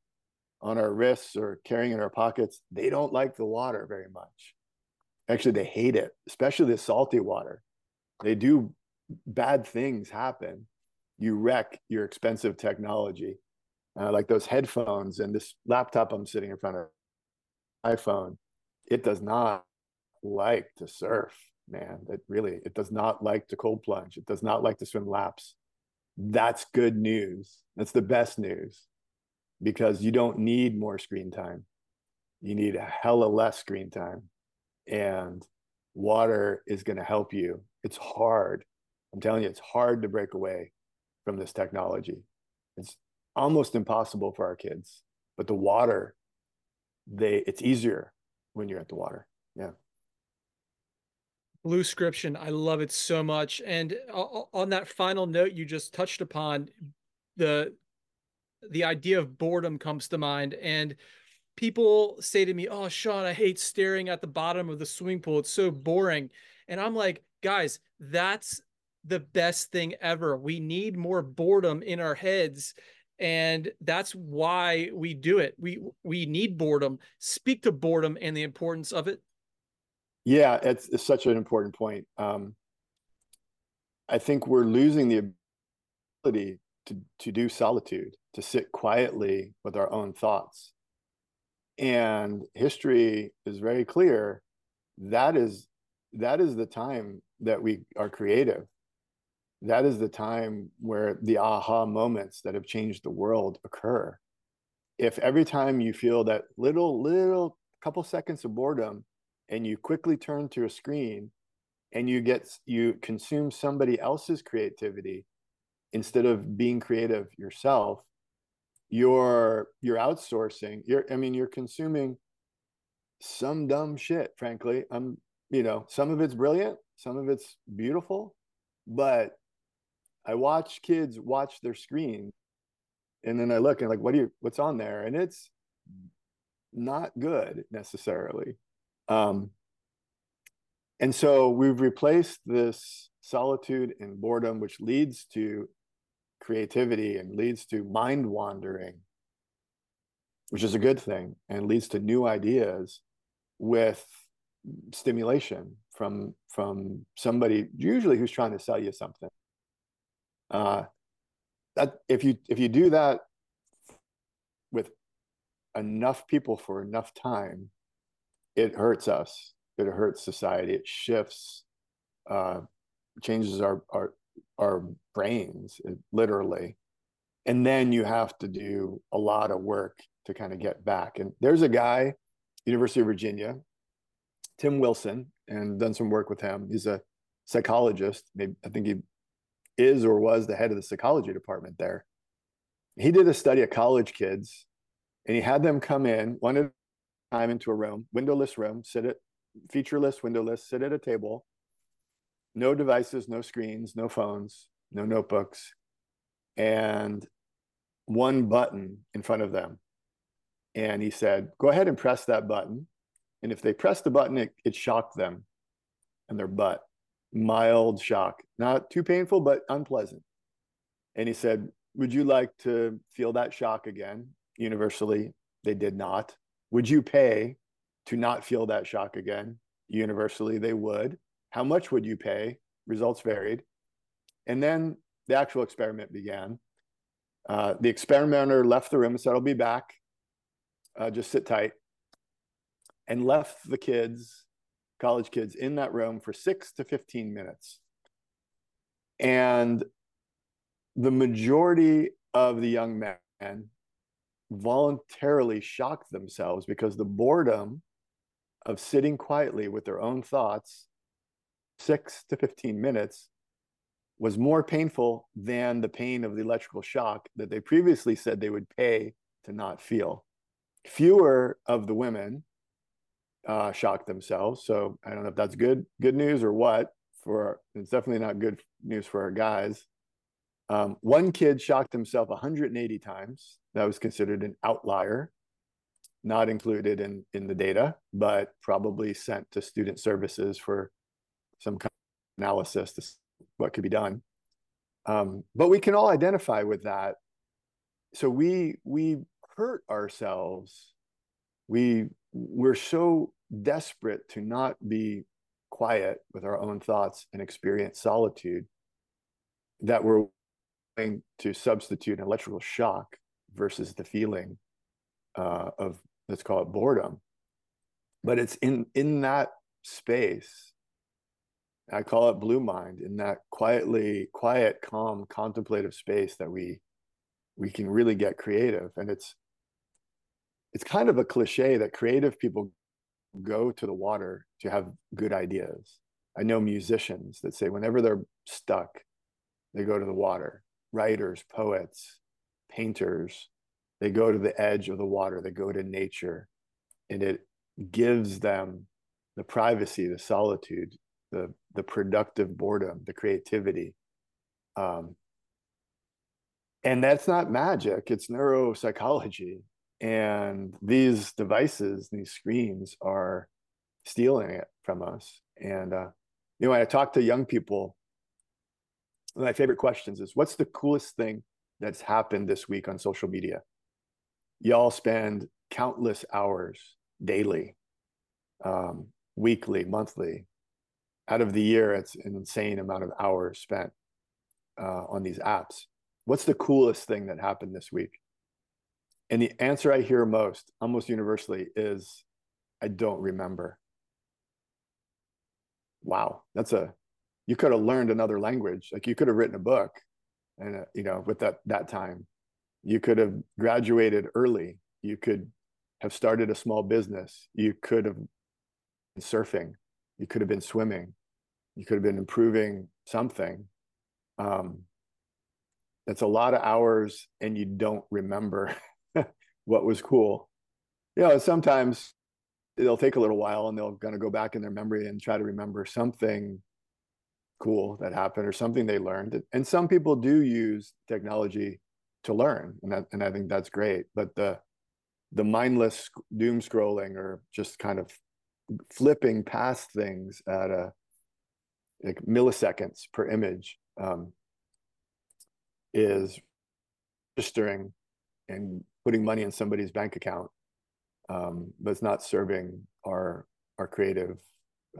on our wrists or carrying in our pockets, they don't like the water very much. Actually, they hate it, especially the salty water. They do bad things happen. You wreck your expensive technology, uh, like those headphones and this laptop I'm sitting in front of, iPhone. It does not like to surf, man. It really, it does not like to cold plunge. It does not like to swim laps. That's good news. That's the best news because you don't need more screen time. You need a hella less screen time. And water is going to help you. It's hard. I'm telling you, it's hard to break away from this technology. It's almost impossible for our kids. But the water, they it's easier when you're at the water. Yeah. Bluescription, I love it so much. And on that final note you just touched upon, the the idea of boredom comes to mind. And people say to me, Oh, Sean, I hate staring at the bottom of the swimming pool. It's so boring. And I'm like, guys, that's the best thing ever. We need more boredom in our heads. And that's why we do it. We we need boredom. Speak to boredom and the importance of it. Yeah, it's, it's such an important point. Um, I think we're losing the ability to to do solitude, to sit quietly with our own thoughts. And history is very clear. That is that is the time that we are creative. That is the time where the aha moments that have changed the world occur. If every time you feel that little little couple seconds of boredom and you quickly turn to a screen and you get you consume somebody else's creativity instead of being creative yourself you're you're outsourcing you're i mean you're consuming some dumb shit frankly. I'm you know some of it's brilliant some of it's beautiful but i watch kids watch their screen and then i look and like what do you what's on there? And it's not good necessarily. Um and so we've replaced this solitude and boredom which leads to creativity and leads to mind wandering, which is a good thing, and leads to new ideas with stimulation from from somebody usually who's trying to sell you something. Uh, that if you if you do that with enough people for enough time, it hurts us. It hurts society. It shifts, uh, changes our our our brains literally. And then you have to do a lot of work to kind of get back. And there's a guy university of virginia tim wilson and done some work with him. He's a psychologist. Maybe i think he is or was the head of the psychology department there. He did a study of college kids and he had them come in one at a time into a room windowless room sit at featureless windowless sit at a table no devices, no screens, no phones, no notebooks, and one button in front of them. And he said, Go ahead and press that button. And if they press the button, it, it shocked them and their butt. Mild shock, not too painful, but unpleasant. And he said, Would you like to feel that shock again? Universally, they did not. Would you pay to not feel that shock again? Universally, they would. How much would you pay? Results varied. And then the actual experiment began. Uh, the experimenter left the room and said, I'll be back. Uh, just sit tight. And left the kids, college kids, in that room for six to 15 minutes. And the majority of the young men voluntarily shocked themselves because the boredom of sitting quietly with their own thoughts six to 15 minutes was more painful than the pain of the electrical shock that they previously said they would pay to not feel. fewer of the women uh, shocked themselves. So I don't know if that's good good news or what. For it's definitely not good news for our guys. Um, one kid shocked himself 180 times. That was considered an outlier, not included in in the data, but probably sent to student services for some kind of analysis to what could be done. Um, but we can all identify with that. So we we hurt ourselves. We we're so desperate to not be quiet with our own thoughts and experience solitude that we're willing to substitute an electrical shock versus the feeling uh, of let's call it boredom but it's in in that space i call it blue mind in that quietly quiet calm contemplative space that we we can really get creative and it's it's kind of a cliche that creative people go to the water to have good ideas. I know musicians that say whenever they're stuck, they go to the water. Writers, poets, painters, they go to the edge of the water, they go to nature, and it gives them the privacy, the solitude, the the productive boredom, the creativity. Um, and that's not magic, it's neuropsychology. And these devices these screens are stealing it from us. And uh, you know when i talk to young people my favorite questions is what's the coolest thing that's happened this week on social media? Y'all spend countless hours daily um, weekly monthly out of the year it's an insane amount of hours spent uh, on these apps what's the coolest thing that happened this week and the answer I hear most, almost universally, is I don't remember. Wow, that's a you could have learned another language. Like you could have written a book, and uh, you know, with that that time, you could have graduated early. You could have started a small business. You could have been surfing. You could have been swimming. You could have been improving something. Um, that's a lot of hours, and you don't remember. what was cool. You know, sometimes it'll take a little while and they'll kind of go back in their memory and try to remember something cool that happened or something they learned. And some people do use technology to learn, and that, and I think that's great. But the the mindless doom scrolling or just kind of flipping past things at a like milliseconds per image um, is registering and putting money in somebody's bank account, um, but it's not serving our our creative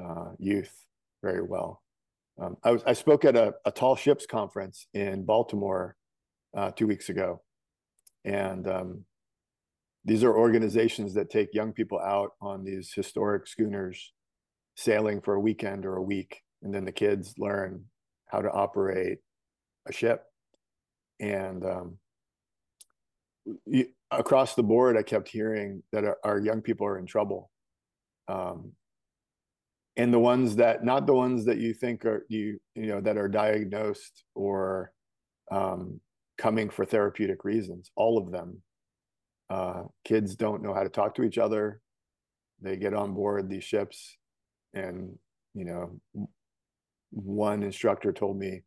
uh, youth very well. Um, I was I spoke at a, a tall ships conference in Baltimore uh, two weeks ago, and um, these are organizations that take young people out on these historic schooners, sailing for a weekend or a week, and then the kids learn how to operate a ship. And um, across the board, I kept hearing that our, our young people are in trouble. Um, and the ones that, not the ones that you think are you, you know, that are diagnosed or um, coming for therapeutic reasons, all of them. Uh, kids don't know how to talk to each other. They get on board these ships, and you know, one instructor told me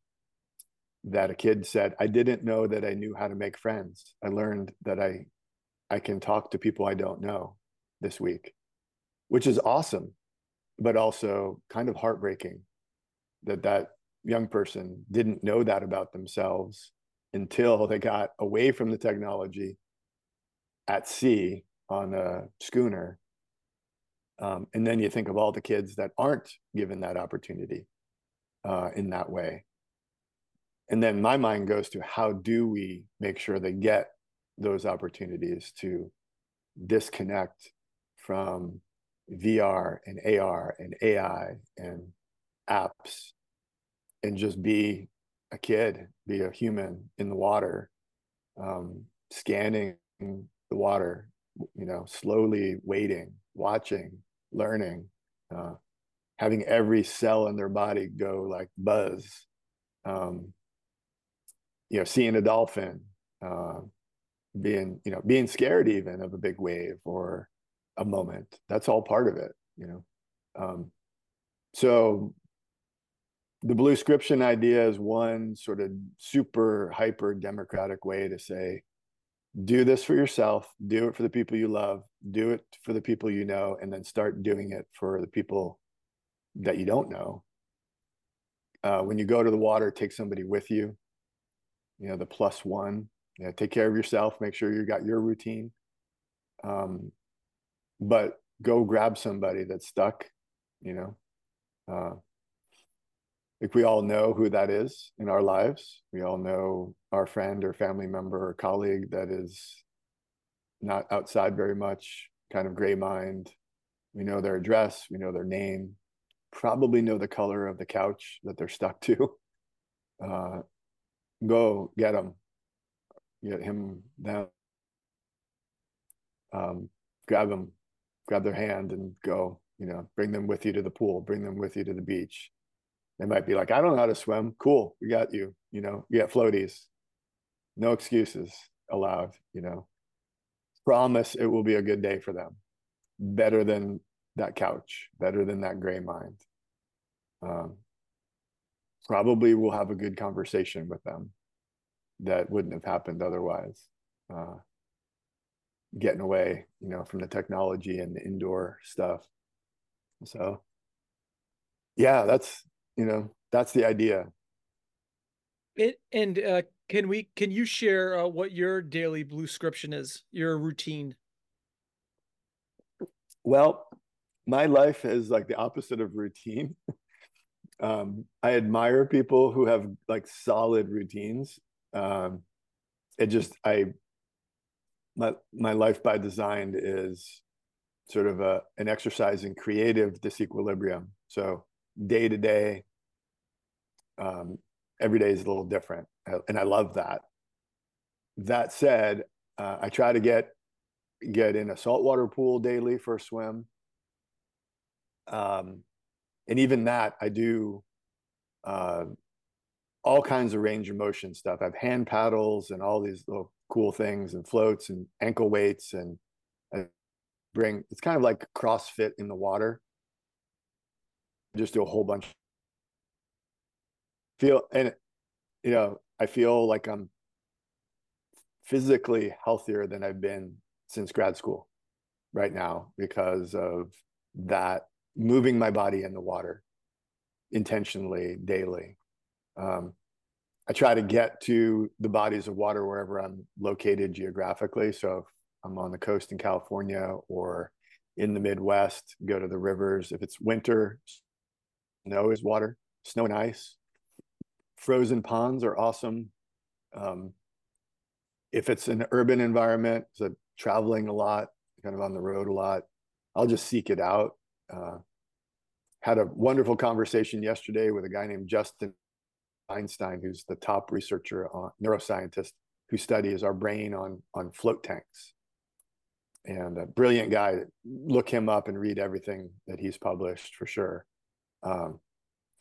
that a kid said, I didn't know that I knew how to make friends. I learned that I I can talk to people I don't know this week, which is awesome, but also kind of heartbreaking that that young person didn't know that about themselves until they got away from the technology at sea on a schooner. Um, and then you think of all the kids that aren't given that opportunity uh, in that way and then my mind goes to how do we make sure they get those opportunities to disconnect from VR and AR and AI and apps and just be a kid, be a human in the water, um, scanning the water, you know, slowly waiting, watching, learning, uh, having every cell in their body go like buzz. Um, you know, seeing a dolphin, uh, being you know being scared even of a big wave or a moment that's all part of it you know um, so the bluescription idea is one sort of super hyper democratic way to say do this for yourself do it for the people you love do it for the people you know and then start doing it for the people that you don't know. Uh, when you go to the water take somebody with you you know the plus one. You know, take care of yourself make sure you got your routine. Um, but go grab somebody that's stuck you know? Uh, like we all know who that is in our lives. We all know our friend or family member or colleague that is not outside very much kind of gray mind. We know their address. We know their name. Probably know the color of the couch that they're stuck to. Uh, go get them get him down um, grab them grab their hand and go you know bring them with you to the pool. Bring them with you to the beach they might be like i don't know how to swim. Cool we got you you know you got floaties. No excuses allowed you know. Promise it will be a good day for them. Better than that couch better than that gray mind. Um, probably we'll have a good conversation with them that wouldn't have happened otherwise. Uh, getting away you know from the technology and the indoor stuff. So yeah that's you know that's the idea. It, and uh, can we can you share uh, what your daily blue bluescription is your routine? Well my life is like the opposite of routine. Um, i admire people who have like solid routines. Um, it just i my my life by design is sort of a an exercise in creative disequilibrium. So day to day um, every day is a little different and i love that that said uh, i try to get get in a saltwater pool daily for a swim um, and even that i do uh, all kinds of range of motion stuff. I have hand paddles and all these little cool things and floats and ankle weights and I bring it's kind of like CrossFit in the water. Just do a whole bunch. Feel and you know, I feel like I'm physically healthier than I've been since grad school right now because of that moving my body in the water intentionally daily um, I try to get to the bodies of water wherever I'm located geographically. So if I'm on the coast in California or in the Midwest, go to the rivers. If it's winter, snow is water, snow and ice. Frozen ponds are awesome. Um, if it's an urban environment, so traveling a lot, kind of on the road a lot, I'll just seek it out. Uh, had a wonderful conversation yesterday with a guy named Justin Feinstein, who's the top researcher, on, neuroscientist, who studies our brain on on float tanks. And a brilliant guy. Look him up and read everything that he's published for sure. Um,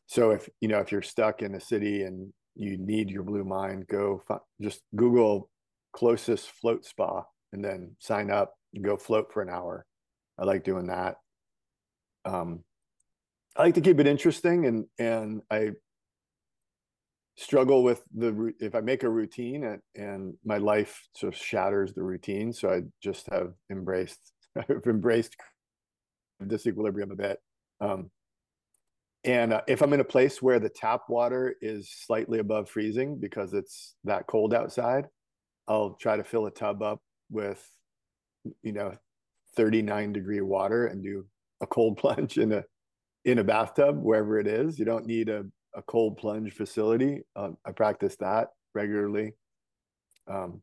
so if you know if you're stuck in a city and you need your blue mind, go find, just Google closest float spa and then sign up and go float for an hour. I like doing that. Um, I like to keep it interesting and and I struggle with the if I make a routine and, and my life sort of shatters the routine. So I just have embraced I've embraced disequilibrium a bit. Um, and uh, if I'm in a place where the tap water is slightly above freezing because it's that cold outside, I'll try to fill a tub up with, you know, 39 degree water and do a cold plunge in a in a bathtub wherever it is. You don't need a a cold plunge facility. Uh, I practice that regularly. Um,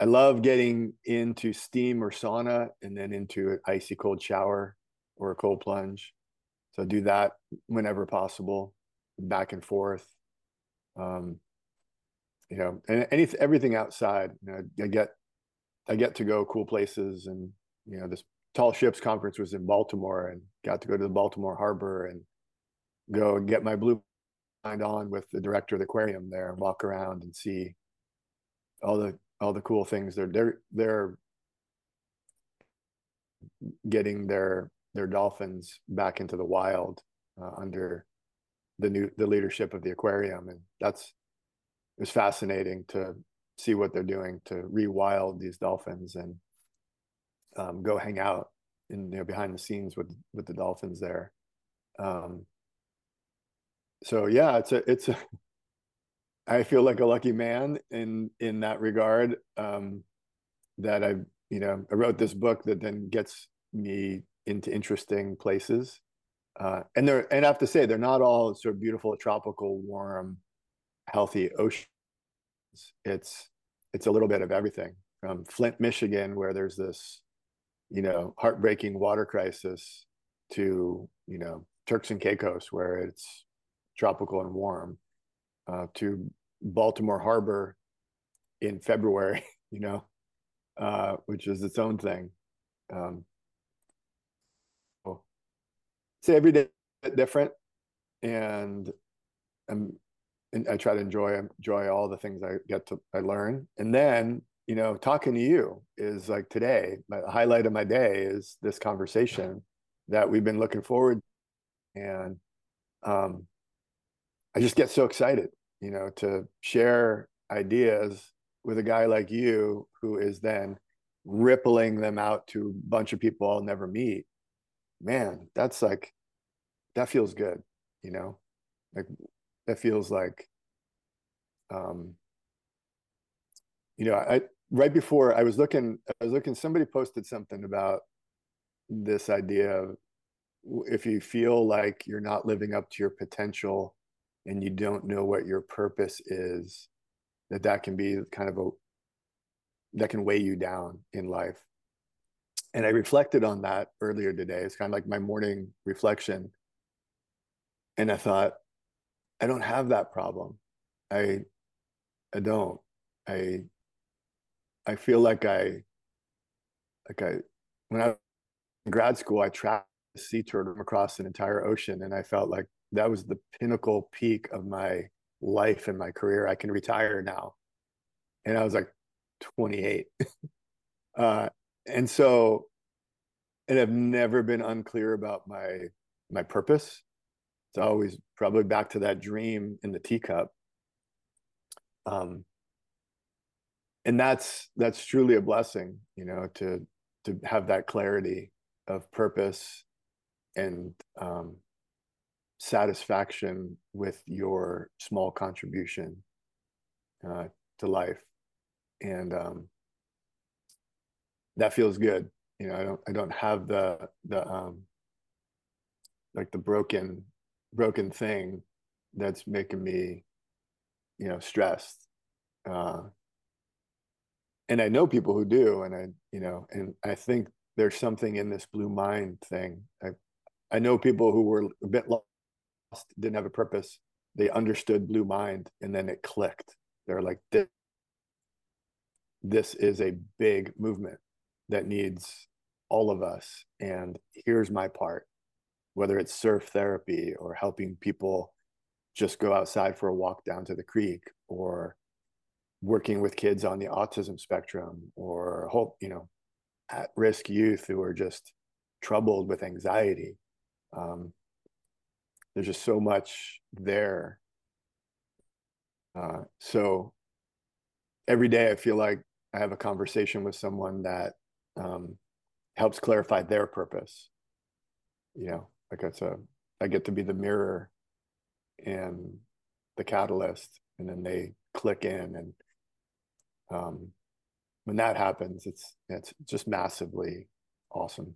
I love getting into steam or sauna and then into an icy cold shower or a cold plunge. So do that whenever possible, back and forth. Um, you know, and any everything outside. You know, I get I get to go cool places, and you know, this tall ships conference was in Baltimore, and got to go to the Baltimore Harbor and go and get my blue mind on with the director of the aquarium there and walk around and see all the all the cool things they're they're they're getting their their dolphins back into the wild uh, under the new the leadership of the aquarium. And that's it's fascinating to see what they're doing to rewild these dolphins and um, go hang out in you know behind the scenes with with the dolphins there. Um, so yeah it's a it's a i feel like a lucky man in in that regard um, that i you know i wrote this book that then gets me into interesting places. Uh, and they're and i have to say they're not all sort of beautiful tropical warm healthy oceans. It's it's a little bit of everything from flint michigan where there's this you know heartbreaking water crisis to you know turks and caicos where it's tropical and warm uh, to baltimore harbor in february you know uh, which is its own thing. Um, it's every day different and I'm, and I try to enjoy enjoy all the things I get to I learn. And then you know talking to you is like today my highlight of my day is this conversation that we've been looking forward and um I just get so excited you know to share ideas with a guy like you who is then rippling them out to a bunch of people I'll never meet man, that's like that feels good, you know, like that feels like, um, you know, I right before I was looking, I was looking. Somebody posted something about this idea of if you feel like you're not living up to your potential and you don't know what your purpose is, that that can be kind of a that can weigh you down in life and I reflected on that earlier today. It's kind of like my morning reflection. And I thought, I don't have that problem. I I don't. I I feel like I like I when I was in grad school, I tracked a sea turtle across an entire ocean and I felt like that was the pinnacle peak of my life and my career. I can retire now. And I was like 28. uh, and so and i've never been unclear about my my purpose. It's always probably back to that dream in the teacup. Um and that's that's truly a blessing you know to to have that clarity of purpose and um satisfaction with your small contribution uh, to life. And um that feels good. You know i don't i don't have the the um like the broken broken thing that's making me you know stressed uh and i know people who do and i you know and i think there's something in this blue mind thing. I i know people who were a bit lost didn't have a purpose. They understood blue mind and then it clicked. They're like this this is a big movement that needs all of us. And here's my part whether it's surf therapy or helping people just go outside for a walk down to the creek or working with kids on the autism spectrum or hope you know at risk youth who are just troubled with anxiety. Um, there's just so much there. Uh, so every day i feel like i have a conversation with someone that um, helps clarify their purpose you know like it's a i get to be the mirror and the catalyst and then they click in and um when that happens it's it's just massively awesome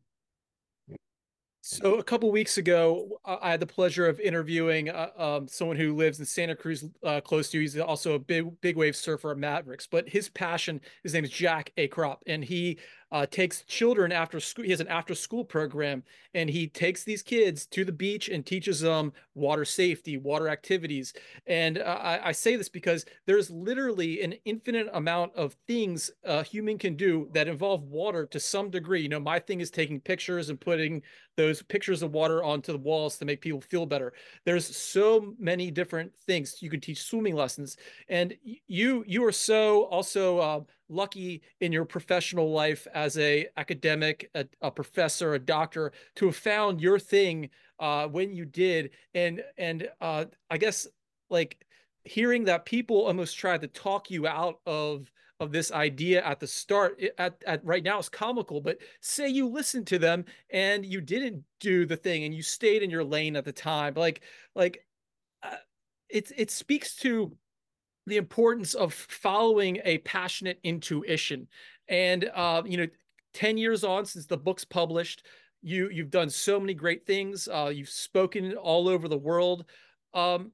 so a couple weeks ago, I had the pleasure of interviewing uh, um, someone who lives in Santa Cruz, uh, close to. You. He's also a big big wave surfer at Mavericks, but his passion, his name is Jack A. Crop, and he uh, takes children after school. He has an after school program, and he takes these kids to the beach and teaches them water safety, water activities. And uh, I, I, say this because there's literally an infinite amount of things a human can do that involve water to some degree. You know, my thing is taking pictures and putting those pictures of water onto the walls to make people feel better. There's so many different things you can teach swimming lessons, and you you are so also uh, lucky in your professional life as a academic, a, a professor, a doctor, to have found your thing uh, when you did. And and uh, I guess like hearing that people almost tried to talk you out of of this idea at the start at, at right now is comical but say you listened to them and you didn't do the thing and you stayed in your lane at the time like like uh, it it speaks to the importance of following a passionate intuition. And uh, you know 10 years on since the book's published you you've done so many great things. Uh, you've spoken all over the world. Um,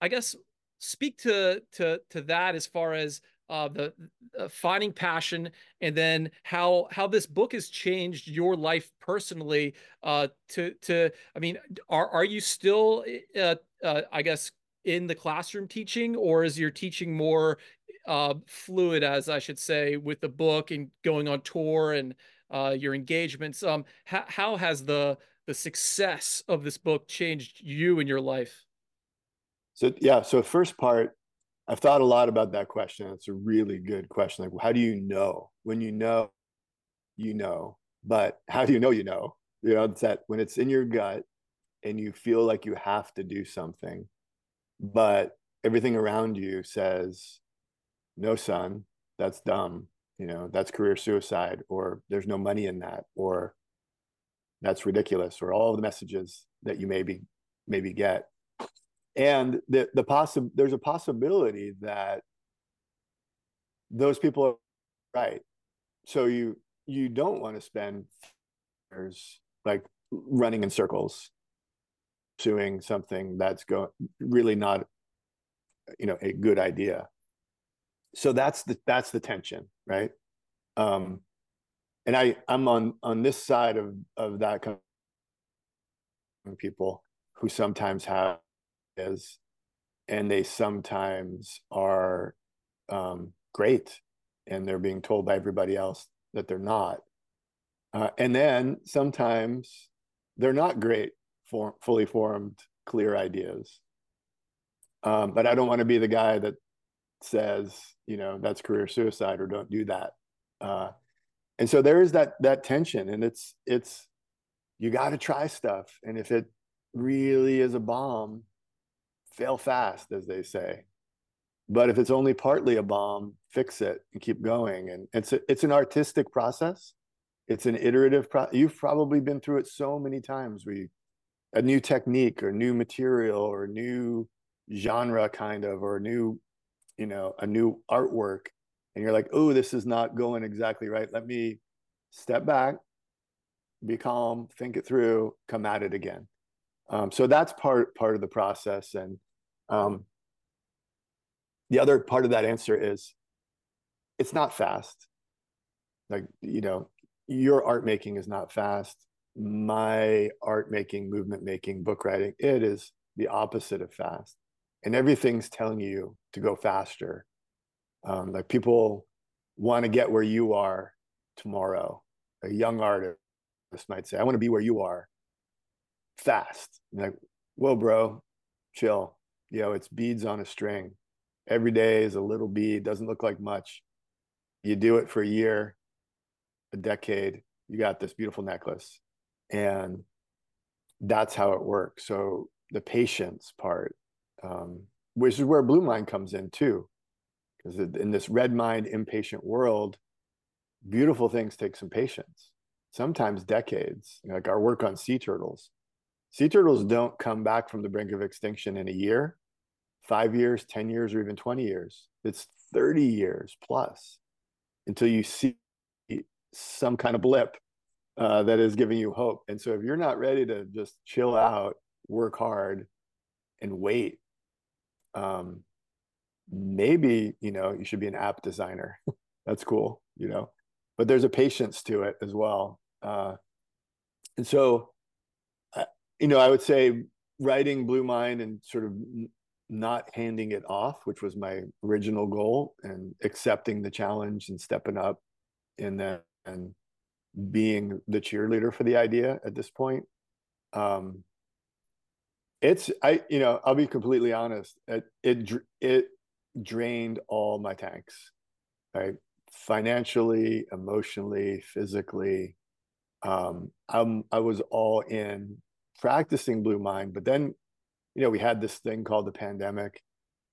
i guess speak to to to that as far as uh, the uh, finding passion and then how how this book has changed your life personally uh, to to i mean are are you still uh, uh, i guess in the classroom teaching or is your teaching more uh, fluid as i should say with the book and going on tour and your engagements um how, how has the the success of this book changed you and your life so yeah, so first part, I've thought a lot about that question. It's a really good question. Like, how do you know? When you know, you know. But how do you know you know? You know, it's that when it's in your gut and you feel like you have to do something, but everything around you says, no, son, that's dumb. You know, that's career suicide, or there's no money in that, or that's ridiculous, or all the messages that you maybe maybe get. And the the possi- there's a possibility that those people are right. So you you don't want to spend years like running in circles pursuing something that's going really not you know a good idea. So that's the that's the tension right? Um and i i'm on on this side of of that kind of people who sometimes have is and they sometimes are um, great and they're being told by everybody else that they're not. Uh, and then sometimes they're not great fully formed clear ideas um, but i don't want to be the guy that says you know that's career suicide or don't do that uh, and so there is that that tension and it's it's you got to try stuff and if it really is a bomb fail fast, as they say. But if it's only partly a bomb, fix it and keep going. And it's a, it's an artistic process. It's an iterative process. You've probably been through it so many times where you, a new technique or new material or new genre kind of or new, you know, a new artwork. And you're like, oh, this is not going exactly right. Let me step back, be calm, think it through, come at it again. Um, so that's part part of the process. And um, the other part of that answer is it's not fast. Like, you know, your art making is not fast. My art making, movement making, book writing, it is the opposite of fast. And everything's telling you to go faster. Um, like people want to get where you are tomorrow. A young artist might say, I want to be where you are fast. like, whoa, bro, chill you know it's beads on a string every day is a little bead doesn't look like much you do it for a year a decade you got this beautiful necklace and that's how it works. So the patience part um, which is where blue mind comes in too because in this red mind impatient world beautiful things take some patience sometimes decades like our work on sea turtles. Sea turtles don't come back from the brink of extinction in a year, five years, 10 years, or even 20 years. It's 30 years plus until you see some kind of blip uh, that is giving you hope. And so if you're not ready to just chill out, work hard, and wait, um, maybe, you know, you should be an app designer. That's cool, you know, but there's a patience to it as well. Uh, and so you know, I would say writing Blue Mind and sort of not handing it off, which was my original goal, and accepting the challenge and stepping up in that and being the cheerleader for the idea at this point. Um, it's I you know I'll be completely honest. It it it drained all my tanks. Right, financially, emotionally, physically. Um, I'm, I was all in practicing Blue Mind, but then, you know, we had this thing called the pandemic.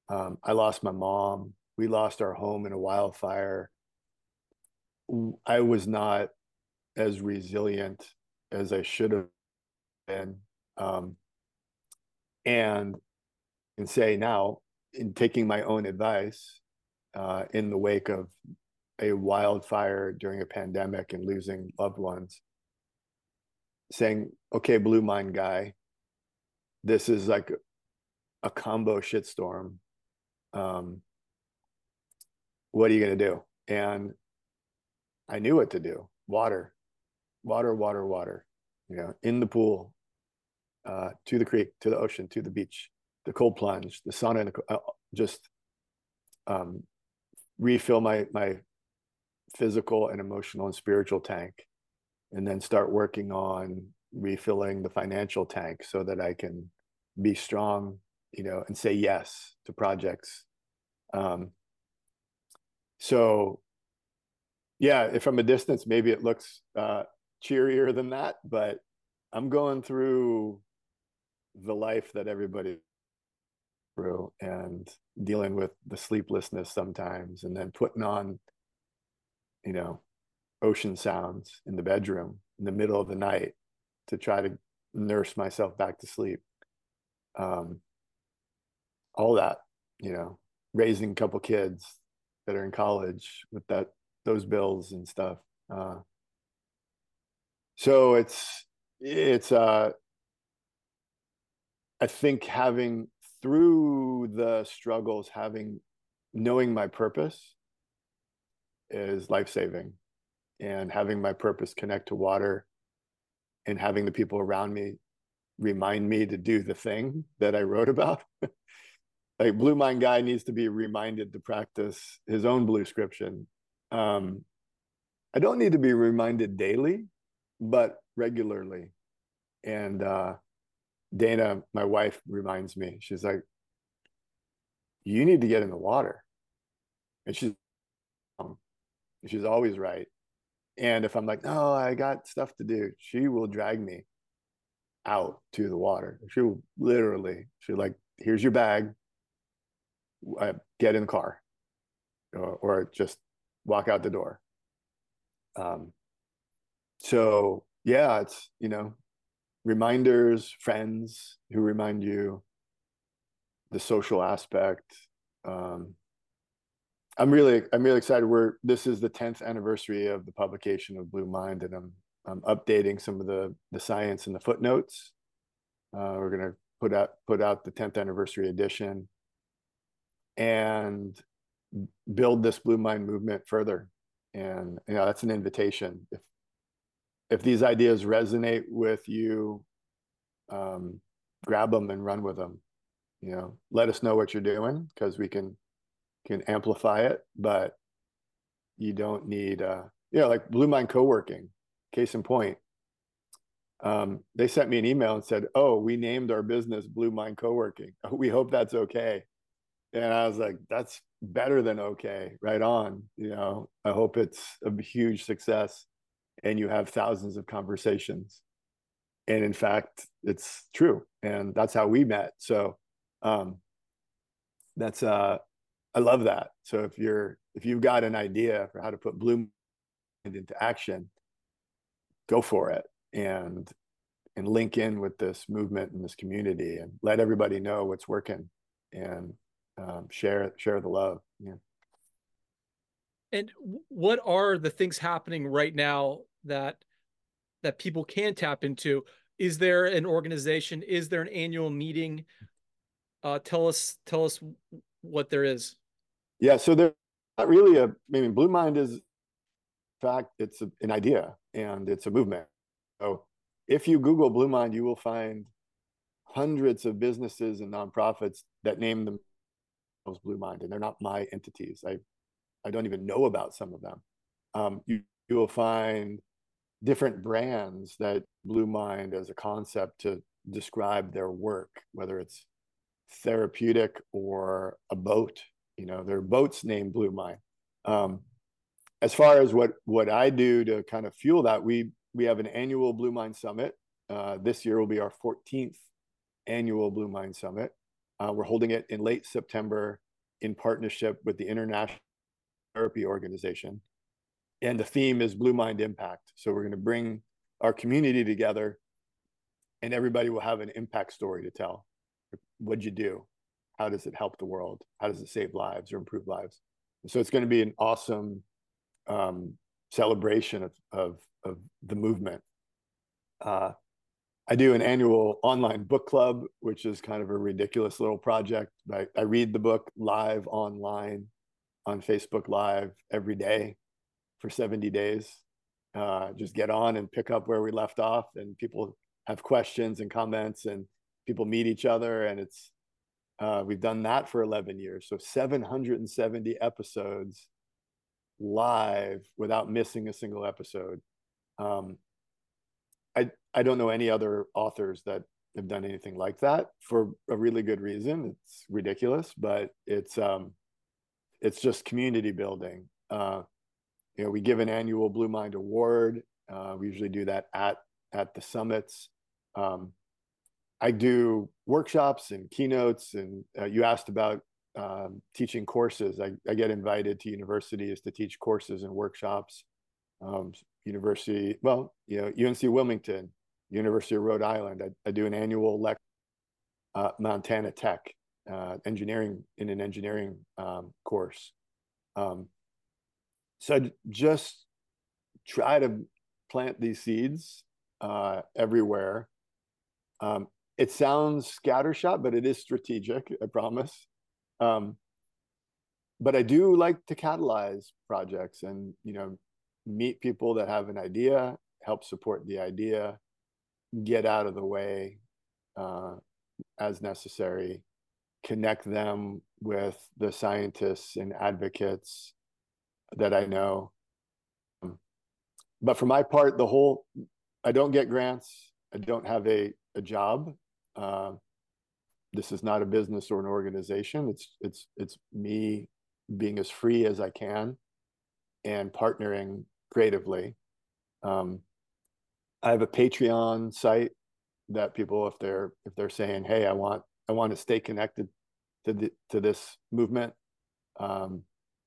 Um, I lost my mom. We lost our home in a wildfire. I was not as resilient as I should have been. Um, and and say now, in taking my own advice, uh, in the wake of a wildfire during a pandemic and losing loved ones, saying, "Okay, Blue Mind guy, this is like a combo shitstorm. Um, what are you gonna do?" And I knew what to do. Water, water, water, water. You know, in the pool, uh, to the creek, to the ocean, to the beach, the cold plunge, the sauna, and the, uh, just um, refill my my physical and emotional and spiritual tank, and then start working on refilling the financial tank so that I can be strong, you know, and say yes to projects. Um, so, yeah, from a distance, maybe it looks uh, cheerier than that, but I'm going through the life that everybody through and dealing with the sleeplessness sometimes and then putting on you know ocean sounds in the bedroom in the middle of the night to try to nurse myself back to sleep. Um all that you know raising a couple kids that are in college with that those bills and stuff uh so it's it's uh I think having through the struggles, having knowing my purpose is life saving, and having my purpose connect to water, and having the people around me remind me to do the thing that I wrote about. like Blue Mind guy needs to be reminded to practice his own bluescription. Um, I don't need to be reminded daily, but regularly. And uh, Dana, my wife, reminds me. She's like, "You need to get in the water," and she's um, she's always right. And if I'm like, "No, I got stuff to do," she will drag me out to the water. She will literally. She's like, "Here's your bag. Uh, get in the car, or, or just walk out the door." Um. So yeah, it's you know reminders, friends who remind you, the social aspect. Um, I'm really, I'm really excited. We're this is the 10th anniversary of the publication of Blue Mind, and I'm, I'm updating some of the the science and the footnotes. Uh, we're gonna put out put out the 10th anniversary edition, and build this Blue Mind movement further. And you know, that's an invitation. If if these ideas resonate with you, um, grab them and run with them. You know, let us know what you're doing because we can can amplify it. But you don't need, uh, you know, like Blue Mind Co-working. Case in point, um, they sent me an email and said, "Oh, we named our business Blue Mind Co-working. We hope that's okay." And I was like, "That's better than okay. Right on. You know, I hope it's a huge success." And you have thousands of conversations. And in fact it's true and that's how we met. So um that's uh i love that. So if you're if you've got an idea for how to put blue mind into action go for it and and link in with this movement and this community and let everybody know what's working and um, share share the love. Yeah and what are the things happening right now that that people can tap into? Is there an organization? Is there an annual meeting? Uh, tell us tell us what there is. Yeah, so there's not really a. I mean, Blue Mind is, in fact, it's a, an idea and it's a movement. So if you Google Blue Mind, you will find hundreds of businesses and nonprofits that name themselves Blue Mind, and they're not my entities. I I don't even know about some of them. Um, you, you will find different brands that Blue Mind as a concept to describe their work, whether it's therapeutic or a boat. You know, their boats named Blue Mind. Um, as far as what what I do to kind of fuel that, we we have an annual Blue Mind Summit. Uh, this year will be our 14th annual Blue Mind Summit. Uh, we're holding it in late September in partnership with the International Therapy Organization. And the theme is Blue Mind Impact. So we're going to bring our community together and everybody will have an impact story to tell. What'd you do? How does it help the world? How does it save lives or improve lives? And so it's going to be an awesome um, celebration of, of, of the movement. Uh, I do an annual online book club, which is kind of a ridiculous little project. I, I read the book live online on Facebook Live every day for 70 days. Uh, just get on and pick up where we left off, and people have questions and comments, and people meet each other. And it's uh, we've done that for 11 years, so 770 episodes live without missing a single episode. Um, I I don't know any other authors that have done anything like that for a really good reason. It's ridiculous, but it's um, it's just community building. Uh, you know, we give an annual Blue Mind Award. Uh, we usually do that at at the summits. Um, I do workshops and keynotes, and uh, you asked about um, teaching courses. I, I, get invited to universities to teach courses and workshops. Um, university, well, you know, UNC Wilmington, University of Rhode Island. I, I do an annual lecture, uh, Montana Tech, uh, engineering in an engineering um, course. Um, so I just try to plant these seeds uh, everywhere. Um, it sounds scattershot, but it is strategic. I promise. Um, but I do like to catalyze projects and you know meet people that have an idea, help support the idea, get out of the way uh, as necessary, connect them with the scientists and advocates that I know. But for my part, the whole, I don't get grants. I don't have a, a job. Uh, this is not a business or an organization. It's it's it's me being as free as I can and partnering creatively. Um, I have a Patreon site that people, if they're if they're saying, "Hey, I want I want to stay connected to the to this movement," um,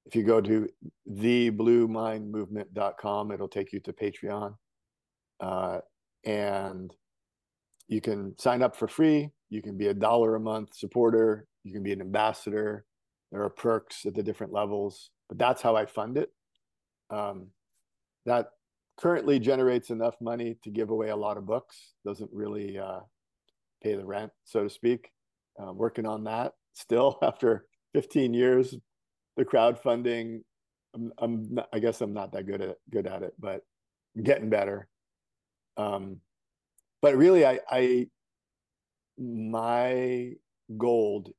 if you go to thebluemindmovement.com, it'll take you to Patreon, uh, and you can sign up for free. You can be a dollar a month supporter. You can be an ambassador. There are perks at the different levels, but that's how I fund it. Um, that currently generates enough money to give away a lot of books. Doesn't really uh, pay the rent, so to speak. Uh, working on that still after 15 years. The crowdfunding, I'm, I'm not, I guess I'm not that good at good at it, but I'm getting better. Um, but really, I, I my gold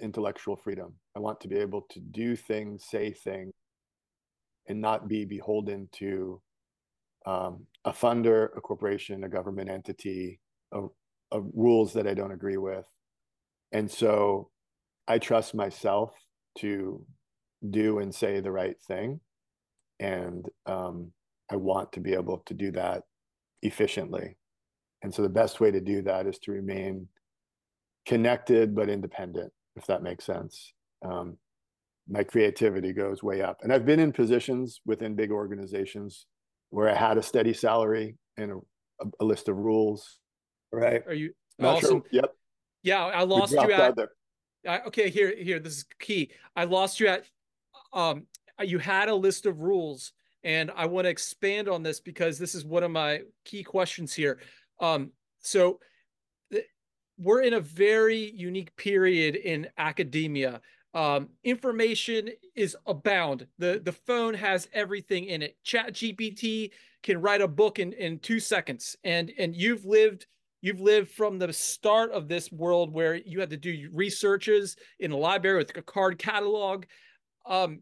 intellectual freedom. I want to be able to do things, say things and not be beholden to um, a funder, a corporation, a government entity, of, rules that I don't agree with. And so I trust myself to do and say the right thing. And um, I want to be able to do that efficiently. And so the best way to do that is to remain connected but independent, if that makes sense. Um, my creativity goes way up. And I've been in positions within big organizations where I had a steady salary and a, a list of rules. Right. Are you Not awesome? Sure. Yep. Yeah, I lost you at. I, okay, here, here. This is key. I lost you at. Um, you had a list of rules, and I want to expand on this because this is one of my key questions here. Um, so we're in a very unique period in academia um, information is abound. The the phone has everything in it. Chat GPT can write a book in, in two seconds. And and you've lived you've lived from the start of this world where you had to do researches in a library with a card catalog. Um,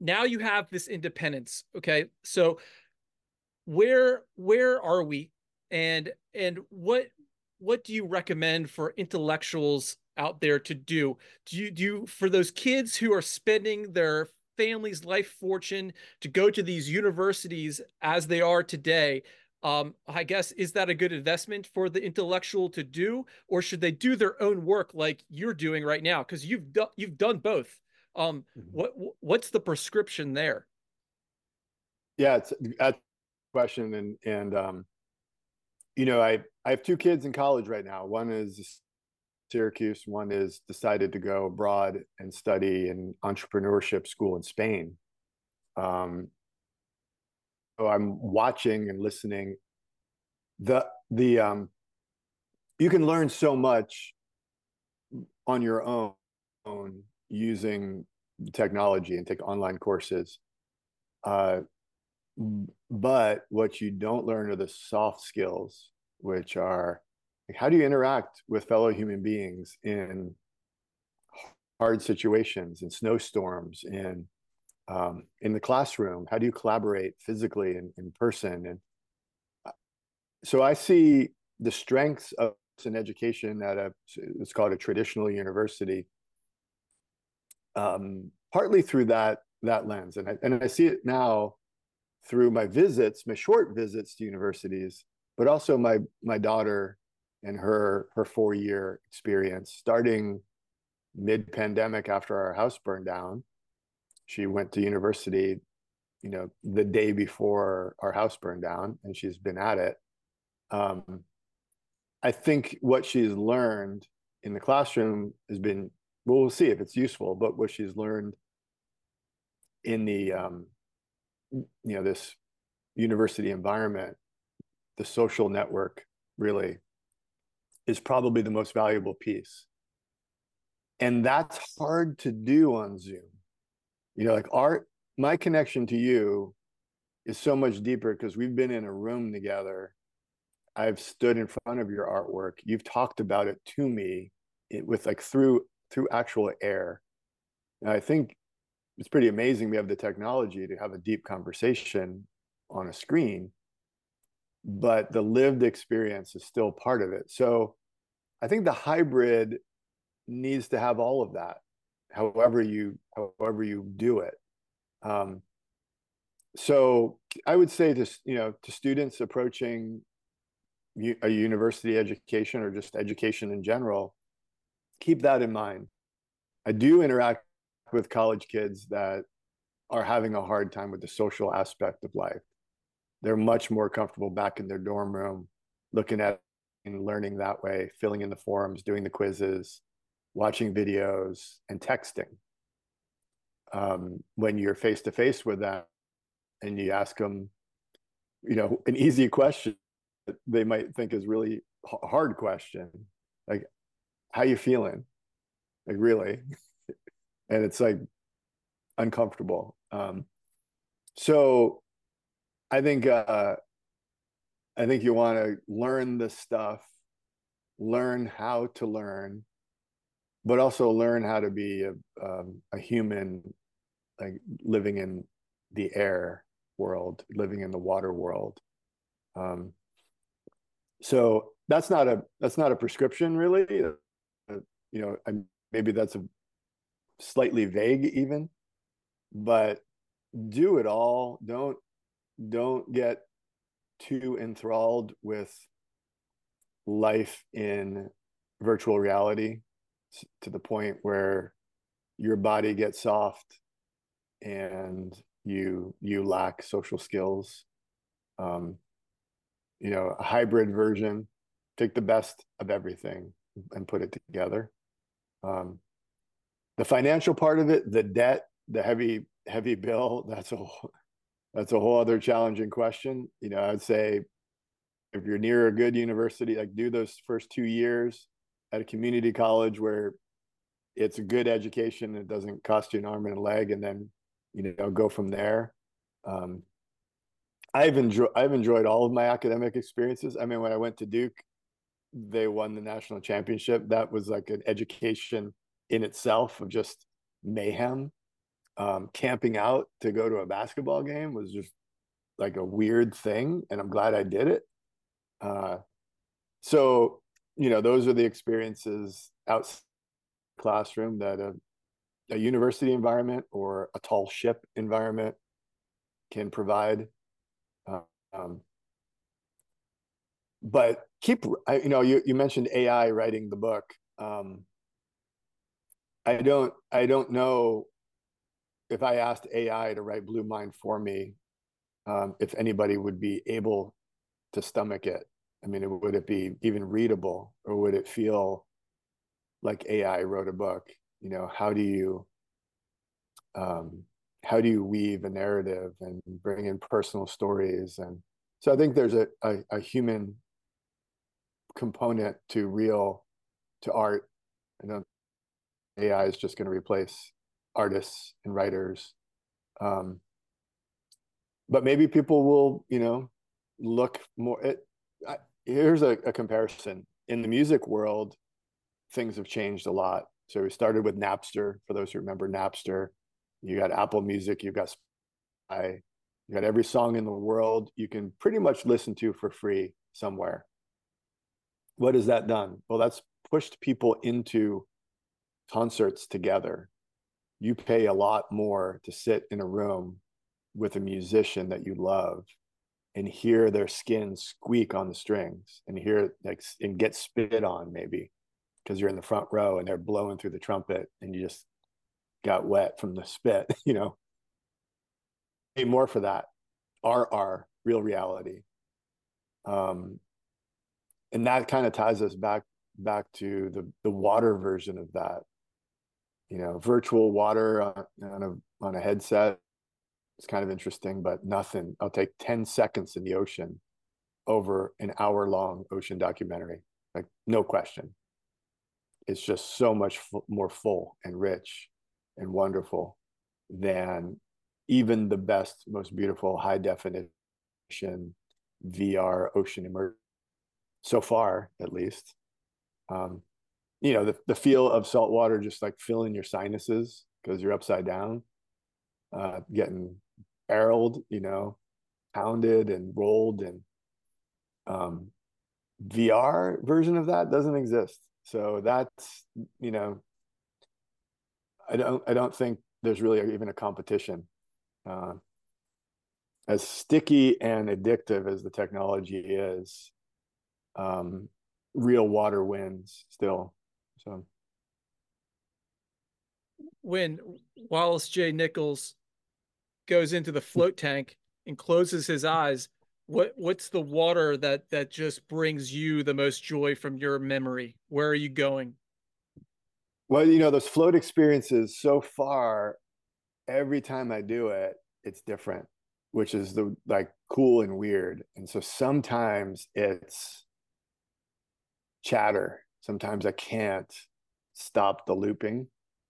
now you have this independence. Okay. So where where are we? And and what what do you recommend for intellectuals out there to do? Do you do you, for those kids who are spending their family's life fortune to go to these universities as they are today um, I guess is that a good investment for the intellectual to do, or should they do their own work like you're doing right now? Because you've done you've done both. Um, mm-hmm. what what's the prescription there? Yeah, it's a question, and and um, you know, I I have two kids in college right now. One is Syracuse. One is decided to go abroad and study in entrepreneurship school in Spain. Um, I'm watching and listening. The the um, you can learn so much on your own, own using technology and take online courses. Uh, but what you don't learn are the soft skills, which are like, how do you interact with fellow human beings in hard situations, in snowstorms, in um, in the classroom? How do you collaborate physically and in person? And uh, so I see the strengths of an education at a it's called a traditional university, um, partly through that that lens, and I, and I see it now through my visits, my short visits to universities, but also my my daughter and her her four year experience starting mid pandemic after our house burned down she went to university you know the day before our house burned down and she's been at it. Um, i think what she's learned in the classroom has been well we'll see if it's useful but what she's learned in the um, you know this university environment the social network really is probably the most valuable piece. And that's hard to do on zoom you know like art my connection to you is so much deeper because we've been in a room together. I've stood in front of your artwork. You've talked about it to me it, with like through through actual air. And i think it's pretty amazing we have the technology to have a deep conversation on a screen but the lived experience is still part of it. So i think the hybrid needs to have all of that however you however you do it. Um, so i would say to you know to students approaching a university education or just education in general keep that in mind. I do interact with college kids that are having a hard time with the social aspect of life. They're much more comfortable back in their dorm room looking at and learning that way filling in the forms doing the quizzes watching videos, and texting. Um, when you're face to face with them and you ask them, you know, an easy question they might think is really hard question, like, "How you feeling?" Like really, and it's like uncomfortable. Um, so, I think uh, I think you want to learn the stuff, learn how to learn, but also learn how to be a, um, a human like living in the air world living in the water world. Um, so that's not a that's not a prescription really. Uh, you know I, maybe that's a slightly vague even but do it all. Don't don't get too enthralled with life in virtual reality to the point where your body gets soft and you you lack social skills um, you know a hybrid version take the best of everything and put it together. Um, the financial part of it the debt the heavy heavy bill that's a that's a whole other challenging question. You know i'd say if you're near a good university like do those first two years at a community college where it's a good education it doesn't cost you an arm and a leg and then you know go from there. Um, i've enjoyed i've enjoyed all of my academic experiences. I mean when i went to duke they won the national championship. That was like an education in itself of just mayhem. Um, camping out to go to a basketball game was just like a weird thing and i'm glad i did it. Uh, so you know those are the experiences outside classroom that have a university environment or a tall ship environment can provide. Um, but keep, you know, you, you mentioned AI writing the book. Um, I don't, I don't know if I asked AI to write Blue Mind for me, um, if anybody would be able to stomach it. I mean, would it be even readable or would it feel like AI wrote a book? You know, how do you, um, how do you weave a narrative and bring in personal stories? And so I think there's a, a, a human component to real, to art. I don't, AI is just going to replace artists and writers. Um, but maybe people will, you know, look more. It, I, here's a, a comparison in the music world. Things have changed a lot. So we started with Napster. For those who remember Napster, you got Apple Music, you got i you got every song in the world you can pretty much listen to for free somewhere. What has that done? Well, that's pushed people into concerts together you pay a lot more to sit in a room with a musician that you love and hear their skin squeak on the strings and hear like and get spit on maybe because you're in the front row and they're blowing through the trumpet and you just got wet from the spit you know? Pay more for that. Our real reality. Um and that kind of ties us back back to the the water version of that. You know, virtual water on, on a on a headset. It's kind of interesting, but nothing. I'll take 10 seconds in the ocean over an hour long ocean documentary. Like, no question. It's just so much f- more full and rich and wonderful than even the best, most beautiful high definition VR ocean immersion so far, at least. Um, you know the, the feel of salt water just like filling your sinuses because you're upside down uh getting barreled you know pounded and rolled and um vr version of that doesn't exist. So that's you know i don't i don't think there's really even a competition. Uh, as sticky and addictive as the technology is um real water wins still so. When Wallace J. Nichols goes into the float tank and closes his eyes, what what's the water that that just brings you the most joy from your memory? Where are you going? Well, you know, those float experiences so far, every time I do it, it's different, which is the like cool and weird. And so sometimes it's chatter sometimes I can't stop the looping.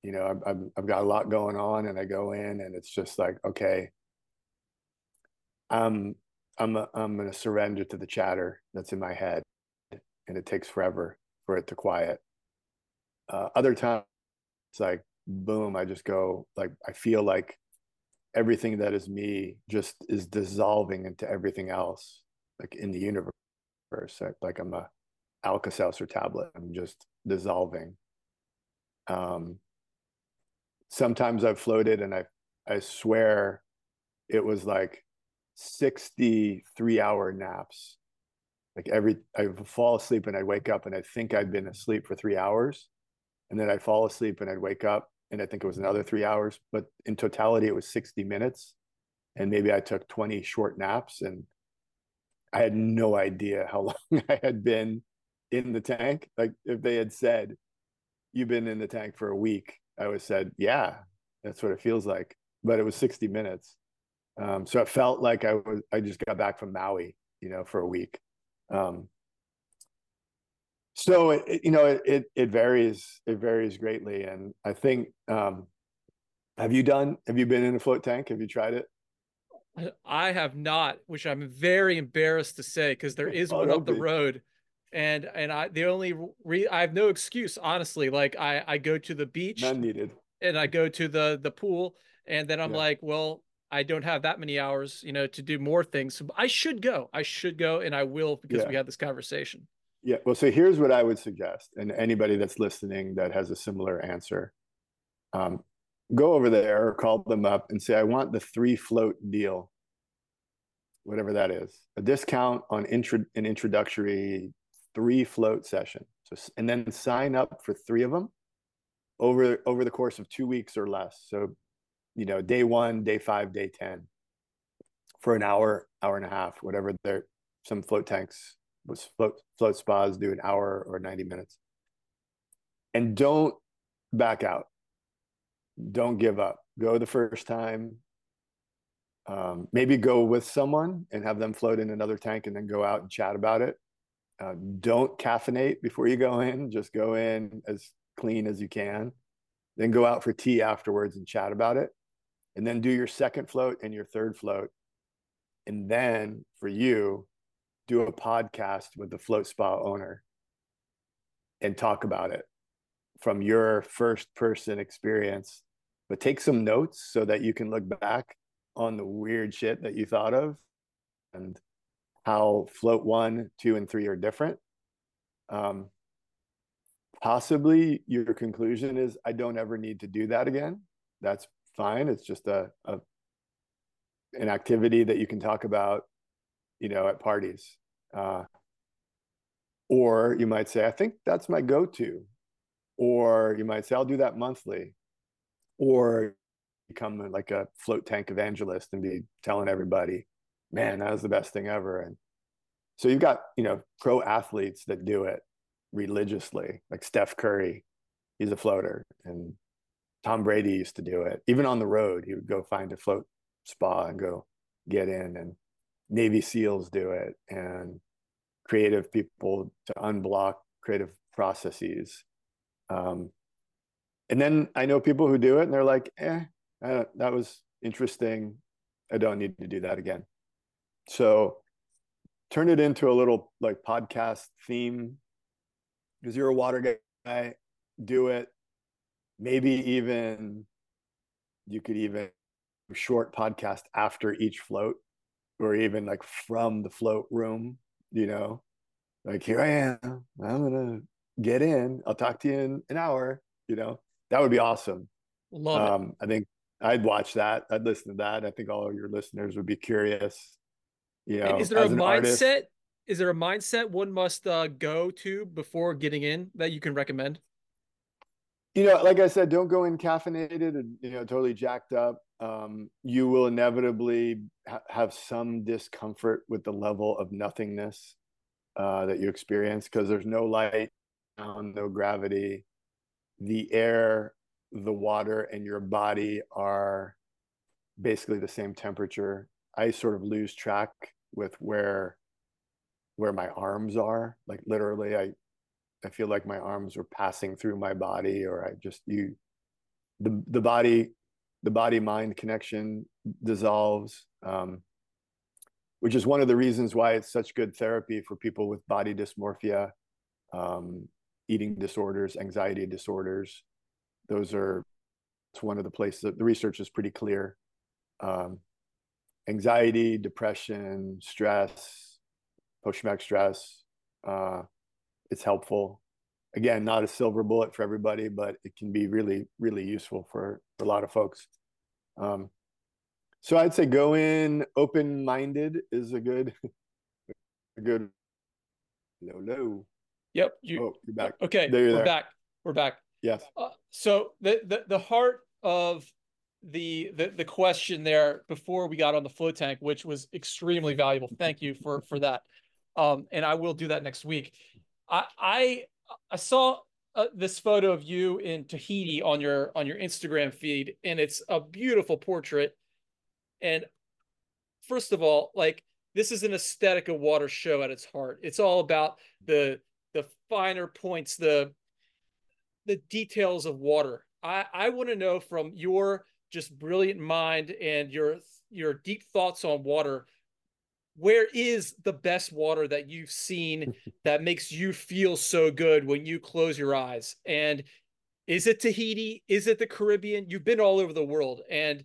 You know, I've, I've got a lot going on and I go in and it's just like, okay, I'm, I'm, a, I'm going to surrender to the chatter that's in my head and it takes forever for it to quiet. Uh, other times it's like, boom, I just go like, I feel like everything that is me just is dissolving into everything else, like in the universe. Like I'm a, Alka-Seltzer tablet. I'm just dissolving. Um, sometimes I've floated and I, I swear it was like 63 hour naps. Like every, I fall asleep and I'd wake up and I think I'd been asleep for three hours. And then I'd fall asleep and I'd wake up and I think it was another three hours. But in totality, it was 60 minutes. And maybe I took 20 short naps and I had no idea how long I had been in the tank. Like if they had said, "You've been in the tank for a week," I always said, "Yeah, that's what it feels like." But it was 60 minutes, um, so it felt like I was I just got back from Maui, you know, for a week. Um, so it, it, you know it, it, it varies it varies greatly, and I think um, have you done have you been in a float tank? Have you tried it? I have not, which I'm very embarrassed to say because there is oh, one up the road and and I the only re, I have no excuse honestly. Like I I go to the beach, none needed, and I go to the the pool, and then I'm yeah. like, well, I don't have that many hours, you know, to do more things. So I should go. I should go, and I will because yeah. we had this conversation. Yeah. Well, so here's what I would suggest, and anybody that's listening that has a similar answer. Um, go over there or call them up and say, I want the three float deal, whatever that is, a discount on intro, an introductory three float session. So, and then sign up for three of them over over the course of two weeks or less. So, you know, day one, day five, day ten, for an hour, hour and a half, whatever. There, some float tanks was float float spas do an hour or ninety minutes, and don't back out. Don't give up. Go the first time. Um, maybe go with someone and have them float in another tank and then go out and chat about it. Uh, don't caffeinate before you go in. Just go in as clean as you can. Then go out for tea afterwards and chat about it. And then do your second float and your third float. And then for you, do a podcast with the float spa owner and talk about it from your first person experience. But take some notes so that you can look back on the weird shit that you thought of and how float one, two, and three are different. Um, possibly your conclusion is I don't ever need to do that again. That's fine. It's just a, a an activity that you can talk about, you know, at parties. Uh, or you might say, I think that's my go-to. Or you might say, I'll do that monthly. Or become like a float tank evangelist and be telling everybody, man, that was the best thing ever. And so you've got, you know, pro athletes that do it religiously, like Steph Curry, he's a floater. And Tom Brady used to do it. Even on the road, he would go find a float spa and go get in. And Navy SEALs do it. And creative people to unblock creative processes. Um, and then I know people who do it and they're like, eh, that was interesting. I don't need to do that again. So turn it into a little like podcast theme because you're a water guy. Do it. Maybe even you could even short podcast after each float or even like from the float room, you know, like here I am. I'm gonna get in. I'll talk to you in an hour. You know, that would be awesome. Love um, it. I think I'd watch that. I'd listen to that. I think all of your listeners would be curious. You know, is there a mindset? Artist, is there a mindset one must uh, go to before getting in that you can recommend? You know, like I said, don't go in caffeinated and you know totally jacked up. Um, you will inevitably ha- have some discomfort with the level of nothingness uh, that you experience because there's no light, no gravity. The air, the water, and your body are basically the same temperature. I sort of lose track with where where my arms are. Like literally, I I feel like my arms are passing through my body, or I just you the the body the body mind connection dissolves. Um, which is one of the reasons why it's such good therapy for people with body dysmorphia, um, eating disorders, anxiety disorders. Those are it's one of the places that the research is pretty clear. Um, anxiety, depression, stress, post traumatic stress. Uh, it's helpful. Again, not a silver bullet for everybody, but it can be really, really useful for, for a lot of folks. Um, so I'd say go in open minded is a good, a good. No, no. Yep. You, oh, you're back. Okay. There, we're there. back. We're back. Yes. Uh, so the, the the heart of the, the the question there before we got on the float tank, which was extremely valuable. Thank you for for that. Um, and I will do that next week. I I I saw uh, this photo of you in Tahiti on your on your Instagram feed, and it's a beautiful portrait and first of all, like this is an aesthetic of water show at its heart. It's all about the the finer points, the the details of water. I I want to know from your just brilliant mind and your your deep thoughts on water where is the best water that you've seen that makes you feel so good when you close your eyes and is it tahiti is it the caribbean you've been all over the world and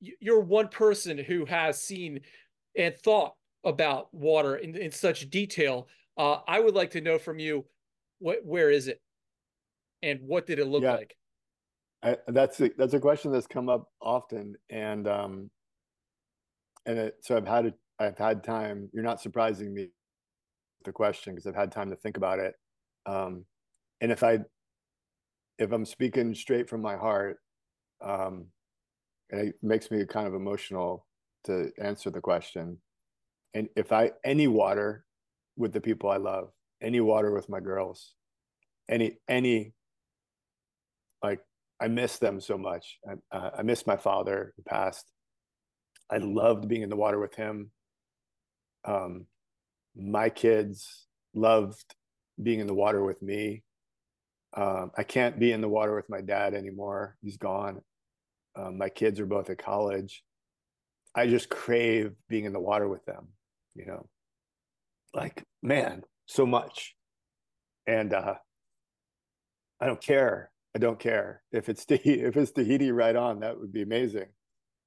you're one person who has seen and thought about water in, in such detail. Uh, I would like to know from you, what, where is it, and what did it look yeah. like? I, that's a, that's a question that's come up often, and um, and it, so I've had I've had time. You're not surprising me with the question because I've had time to think about it. Um, and if I if I'm speaking straight from my heart, um, and it makes me kind of emotional to answer the question. And if I any water with the people I love, any water with my girls, any any like I miss them so much. I, uh, I miss my father who passed. I loved being in the water with him. Um, my kids loved being in the water with me. Um, I can't be in the water with my dad anymore. He's gone. Um, my kids are both at college. I just crave being in the water with them, you know, like, man, so much. And uh, I don't care. I don't care if it's Tahiti, if it's Tahiti right on, that would be amazing.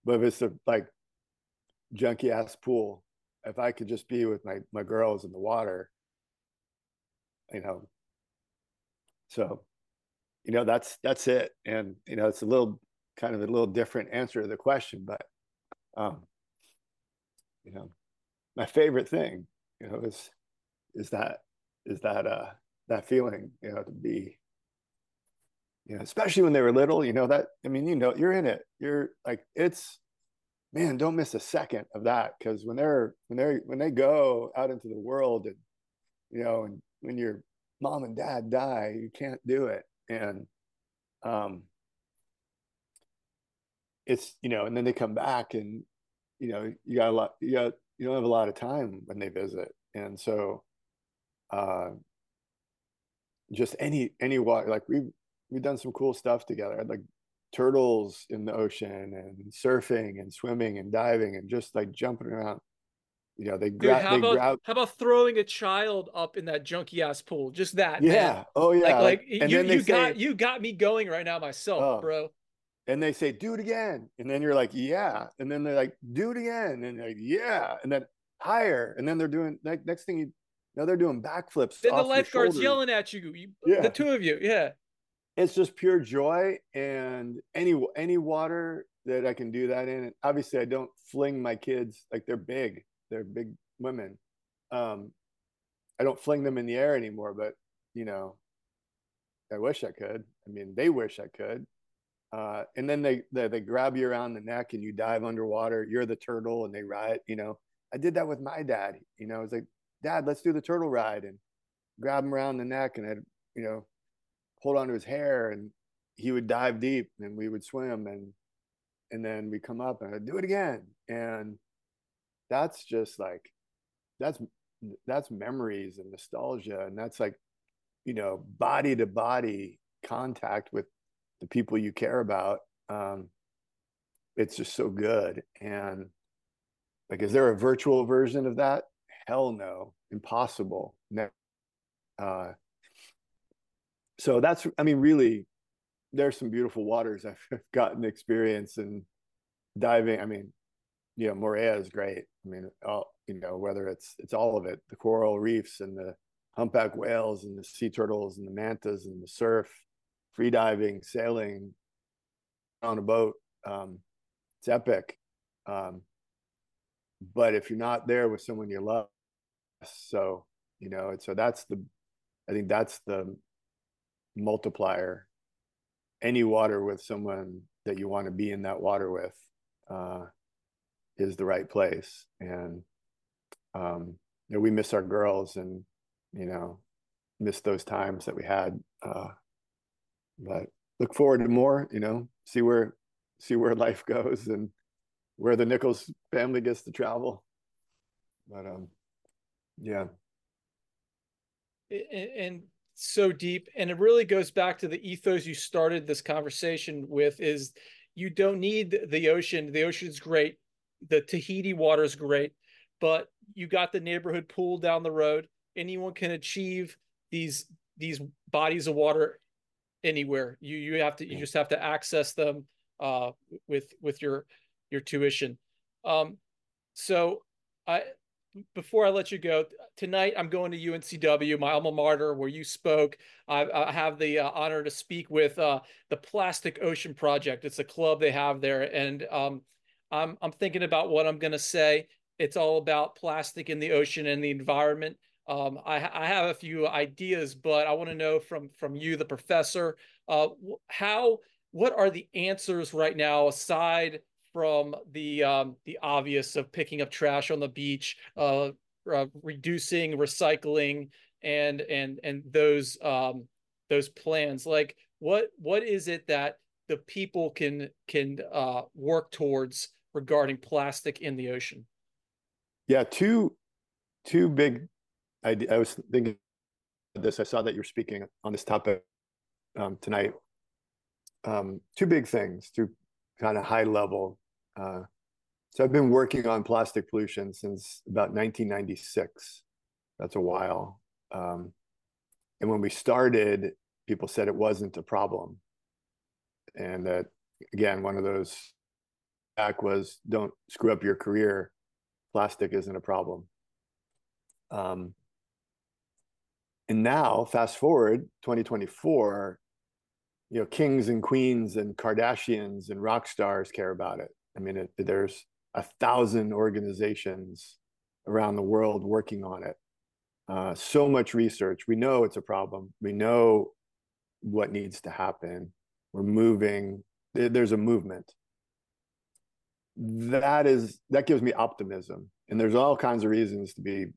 But if it's a like junky ass pool, if I could just be with my my girls in the water, you know. So, you know, that's that's it. And you know, it's a little kind of a little different answer to the question, but um, you know, my favorite thing, you know, is is that is that uh that feeling, you know, to be, you know, especially when they were little, you know, that I mean, you know, you're in it. You're like it's man, don't miss a second of that because when they're when they're when they go out into the world and you know, and when your mom and dad die, you can't do it. And um it's you know, and then they come back and you know, you got a lot you got you don't have a lot of time when they visit. And so uh just any any water like we've we've done some cool stuff together like turtles in the ocean and surfing and swimming and diving and just like jumping around. You know they grab how they about grab how about throwing a child up in that junky ass pool? Just that yeah. Man. oh yeah. Like, like you, you say, got you got me going right now myself Oh. bro. And they say do it again. And then you're like yeah. And then they're like do it again. And like yeah. And then higher. And then they're doing like next thing you know they're doing backflips then the lifeguard's yelling at you, you Yeah. the two of you. Yeah it's just pure joy and any any water that I can do that in. And obviously, I don't fling my kids like they're big. They're big women. Um, I don't fling them in the air anymore. But you know, I wish I could. I mean, they wish I could. Uh, and then they, they they grab you around the neck and you dive underwater. You're the turtle, and they ride. You know, I did that with my dad. You know, I was like, Dad, let's do the turtle ride, and grab him around the neck, and I'd you know hold on to his hair and he would dive deep and we would swim and and then we come up and I'd do it again. And that's just like that's that's memories and nostalgia. And that's like you know body to body contact with the people you care about. Um it's just so good. And like is there a virtual version of that? Hell no. Impossible. Uh so that's i mean really there's some beautiful waters i've gotten experience in diving i mean you know Moorea is great. I mean all you know whether it's it's all of it the coral reefs and the humpback whales and the sea turtles and the mantas and the surf free diving sailing on a boat um it's epic um but if you're not there with someone you love so you know and so that's the i think that's the multiplier any water with someone that you want to be in that water with uh, is the right place. And um, you know, we miss our girls and you know miss those times that we had uh, but look forward to more you know see where see where life goes and where the nichols family gets to travel. But um yeah. And, and so deep and it really goes back to the ethos you started this conversation with is you don't need the ocean. The ocean's great. The tahiti water is great but you got the neighborhood pool down the road. Anyone can achieve these these bodies of water anywhere. You you have to you just have to access them uh with with your your tuition. Um so i before I let you go, tonight I'm going to UNCW, my alma mater, where you spoke. I, I have the uh, honor to speak with uh, the Plastic Ocean Project. It's a club they have there, and um, I'm I'm thinking about what I'm going to say. It's all about plastic in the ocean and the environment. Um, I, I, have a few ideas, but I want to know from from you, the professor, uh, how what are the answers right now aside from the um, the obvious of picking up trash on the beach, uh, uh, reducing recycling, and and and those um, those plans. Like what what is it that the people can can uh, work towards regarding plastic in the ocean? Yeah, two two big. I, I was thinking this. I saw that you're speaking on this topic um, tonight. Um, two big things, two kind of high level uh, so I've been working on plastic pollution since about 1996. That's a while. Um, and when we started, people said it wasn't a problem. And that, again, one of those back was don't screw up your career. Plastic isn't a problem. Um, and now, fast forward 2024, you know, kings and queens and Kardashians and rock stars care about it. I mean, it, there's a thousand organizations around the world working on it. Uh, so much research. We know it's a problem. We know what needs to happen. We're moving. There's a movement. That is that gives me optimism. And there's all kinds of reasons to be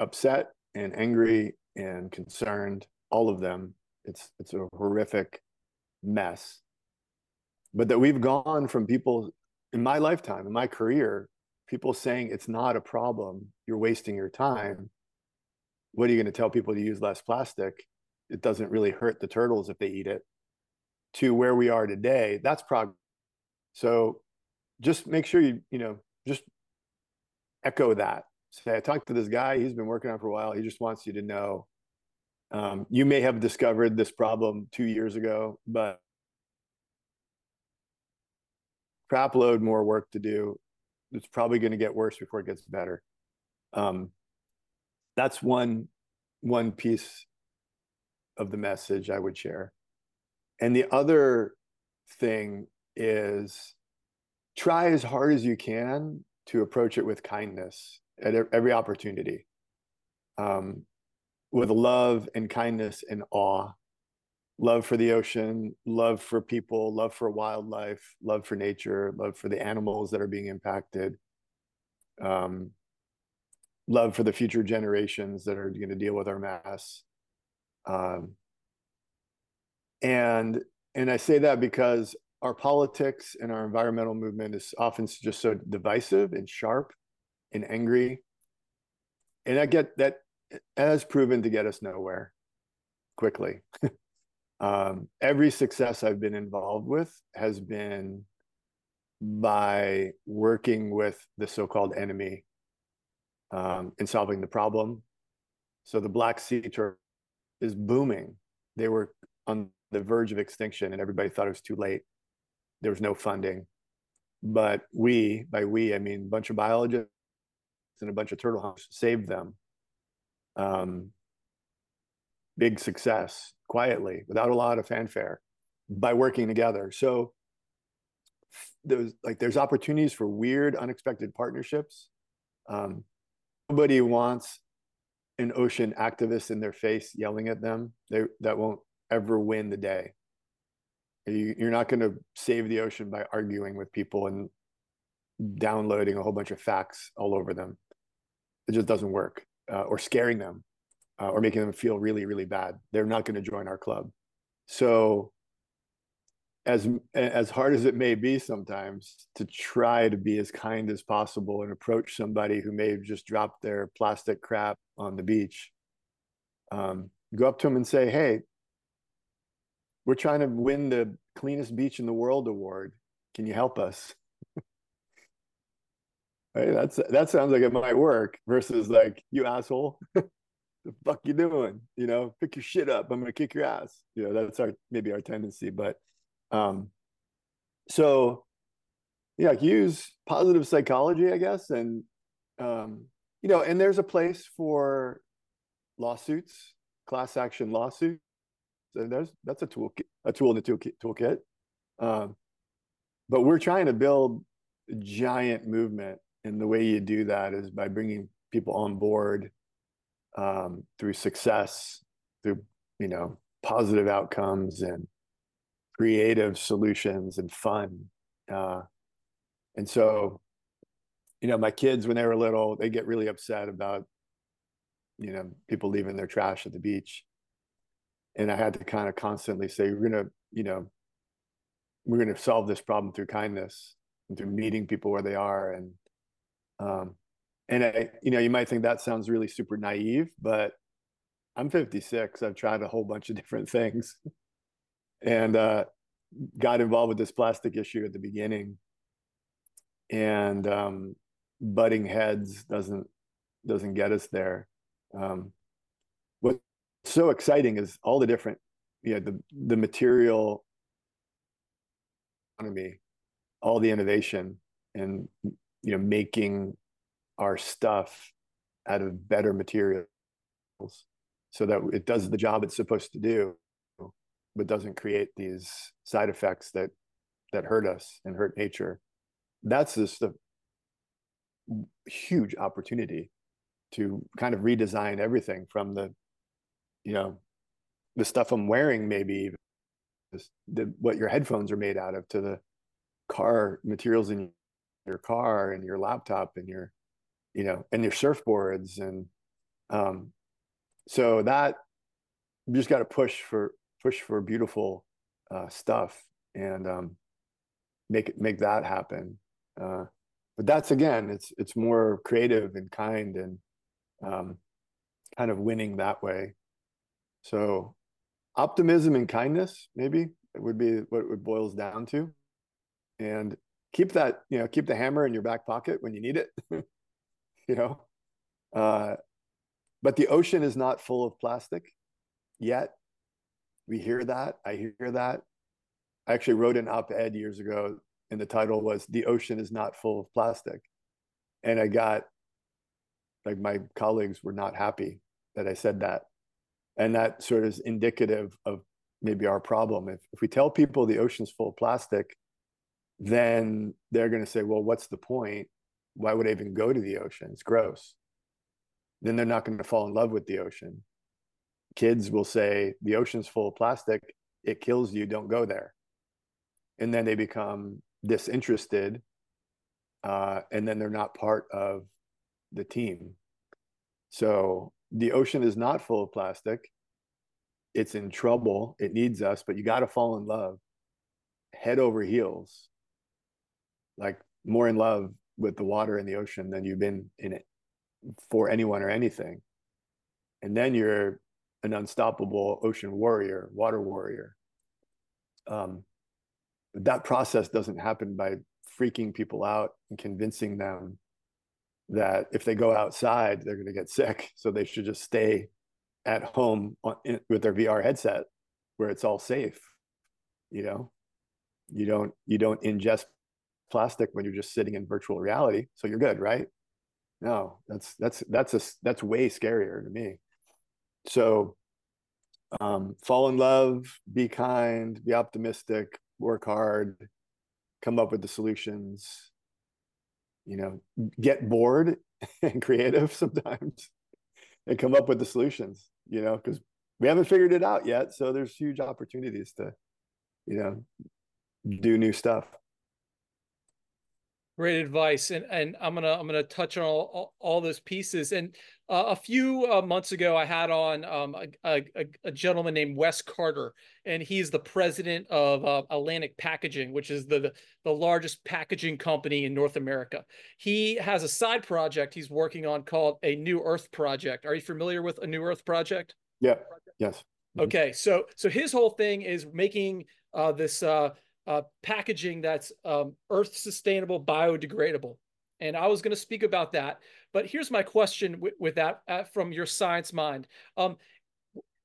upset and angry and concerned. All of them. It's it's a horrific mess. But that we've gone from people in my lifetime, in my career, people saying it's not a problem, you're wasting your time. What are you going to tell people to use less plastic? It doesn't really hurt the turtles if they eat it. To where we are today, that's progress. So just make sure you, you know, just echo that. Say, I talked to this guy, he's been working on for a while. He just wants you to know. Um, you may have discovered this problem two years ago, but crap load more work to do. It's probably going to get worse before it gets better. Um, that's one one piece of the message I would share. And the other thing is try as hard as you can to approach it with kindness at every opportunity, um, with love and kindness and awe love for the ocean, love for people, love for wildlife, love for nature, love for the animals that are being impacted, um, love for the future generations that are going to deal with our mess. Um, and and I say that because our politics and our environmental movement is often just so divisive and sharp and angry. And I get that has proven to get us nowhere quickly. Um, every success I've been involved with has been by working with the so-called enemy um, in solving the problem. So the Black Sea turtle is booming. They were on the verge of extinction, and everybody thought it was too late. There was no funding, but we, by we, I mean a bunch of biologists and a bunch of turtle hunters, saved them. Um, big success quietly without a lot of fanfare by working together. So there's like there's opportunities for weird, unexpected partnerships. Um, nobody wants an ocean activist in their face yelling at them. They that won't ever win the day. You, you're not going to save the ocean by arguing with people and downloading a whole bunch of facts all over them. It just doesn't work. Uh, or scaring them uh, or making them feel really, really bad. They're not going to join our club. So as as hard as it may be sometimes to try to be as kind as possible and approach somebody who may have just dropped their plastic crap on the beach um, go up to them and say hey we're trying to win the cleanest beach in the world award can you help us that's that sounds like it might work versus like you asshole the fuck you doing? You know, pick your shit up. I'm gonna kick your ass. You know, that's our maybe our tendency. But um so yeah, use positive psychology, I guess, and um you know, and there's a place for lawsuits, class action lawsuits. And there's that's a tool a tool in the toolkit. toolkit. Um, but we're trying to build a giant movement, and the way you do that is by bringing people on board um, through success, through you know positive outcomes and creative solutions and fun. Uh, and so, you know, my kids when they were little, they get really upset about you know people leaving their trash at the beach and i had to kind of constantly say we're gonna you know we're gonna solve this problem through kindness and through meeting people where they are and um and i you know you might think that sounds really super naive but i'm 56 i've tried a whole bunch of different things. And uh got involved with this plastic issue at the beginning. And um butting heads doesn't doesn't get us there. Um, what's so exciting is all the different, you know, the the material economy, all the innovation, and you know, making our stuff out of better materials, so that it does the job it's supposed to do, but doesn't create these side effects that that hurt us and hurt nature. That's just a huge opportunity to kind of redesign everything from the you know the stuff i'm wearing maybe the, what your headphones are made out of to the car materials in your car and your laptop and your you know and your surfboards and um so that you just got to push for push for beautiful uh stuff and um make it make that happen uh but that's again it's it's more creative and kind and um, kind of winning that way. So optimism and kindness maybe it would be what it boils down to. And keep that, you know, keep the hammer in your back pocket when you need it, you know. Uh, but the ocean is not full of plastic yet. We hear that. I hear that. I actually wrote an op ed years ago, and the title was The Ocean is Not Full of Plastic. And I got like my colleagues were not happy that I said that. And that sort of is indicative of maybe our problem. If, if we tell people the ocean's full of plastic, then they're going to say, well, what's the point? Why would I even go to the ocean? It's gross. Then they're not going to fall in love with the ocean. Kids will say, the ocean's full of plastic. It kills you. Don't go there. And then they become disinterested. Uh, and then they're not part of the team. So the ocean is not full of plastic. It's in trouble. It needs us, but you got to fall in love head over heels, like more in love with the water in the ocean than you've been in it for anyone or anything. And then you're an unstoppable ocean warrior, water warrior. Um, that process doesn't happen by freaking people out and convincing them that if they go outside, they're going to get sick. So they should just stay at home on, in, with their VR headset where it's all safe. You know, you don't you don't ingest plastic when you're just sitting in virtual reality, so you're good, right? No, that's that's that's a that's way scarier to me. So, um, fall in love, be kind, be optimistic, work hard, come up with the solutions, you know get bored and creative sometimes and come up with the solutions you know because we haven't figured it out yet so there's huge opportunities to you know do new stuff Great advice, and and I'm gonna I'm gonna touch on all all, all those pieces. And uh, a few uh, months ago, I had on um, a, a, a, gentleman named Wes Carter, and he's the president of uh, Atlantic Packaging, which is the, the largest packaging company in North America. He has a side project he's working on called a New Earth Project. Are you familiar with a New Earth Project? Yeah. Yes. Mm-hmm. Okay, so so his whole thing is making uh, this uh, packaging that's um, earth sustainable, biodegradable. And I was going to speak about that. But here's my question with, with that uh, from your science mind. Um,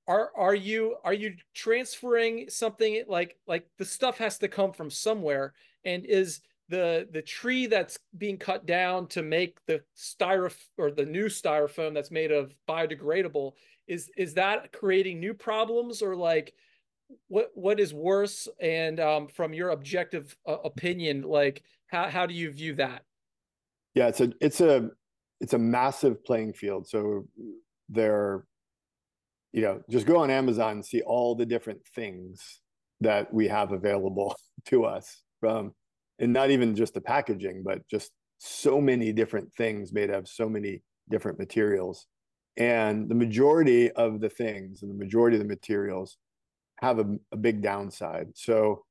are are you are you transferring something like like the stuff has to come from somewhere and is the the tree that's being cut down to make the styrofoam or the new styrofoam that's made of biodegradable is is that creating new problems or like what what is worse? And um, from your objective uh, opinion like how how do you view that? Yeah it's a it's a it's a massive playing field. So there you know just go on amazon and see all the different things that we have available to us from and not even just the packaging, but just so many different things made of so many different materials. And the majority of the things and the majority of the materials have a, a big downside. So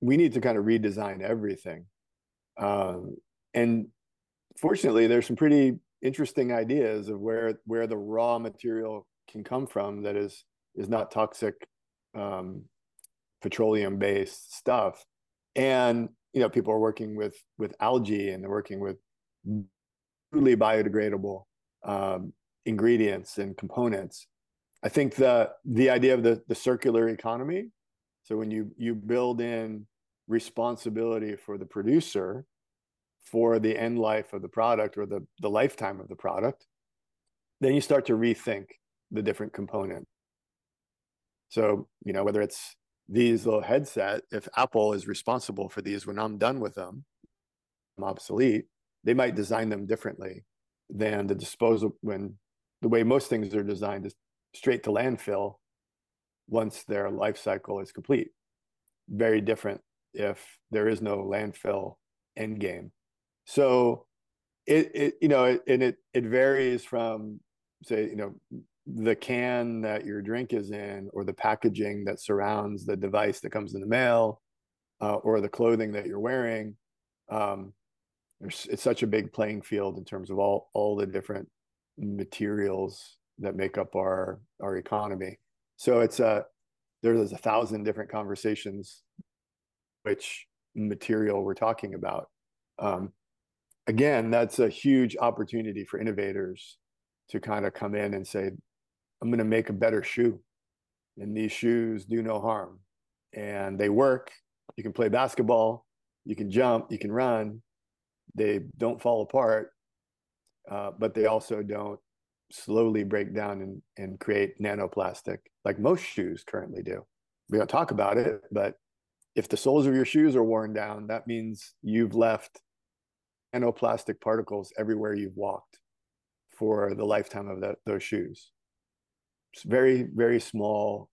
we need to kind of redesign everything. Um, and fortunately, there's some pretty interesting ideas of where where the raw material can come from that is is not toxic um, petroleum based stuff and you know people are working with with algae and they're working with truly biodegradable um, ingredients and components i think the the idea of the the circular economy. So when you you build in responsibility for the producer for the end life of the product or the the lifetime of the product then you start to rethink the different components. So you know whether it's these little headset, if Apple is responsible for these when I'm done with them, I'm obsolete, they might design them differently than the disposal when the way most things are designed is straight to landfill once their life cycle is complete. Very different if there is no landfill end game. So it, it you know, it, and it it varies from say, you know, the can that your drink is in or the packaging that surrounds the device that comes in the mail uh, or the clothing that you're wearing um, it's such a big playing field in terms of all all the different materials that make up our our economy so it's a there's a thousand different conversations which material we're talking about um, again that's a huge opportunity for innovators to kind of come in and say I'm going to make a better shoe. And these shoes do no harm. And they work. You can play basketball, you can jump, you can run. They don't fall apart, uh, but they also don't slowly break down and, and create nanoplastic like most shoes currently do. We don't talk about it, but if the soles of your shoes are worn down, that means you've left nanoplastic particles everywhere you've walked for the lifetime of the, those shoes very, very small,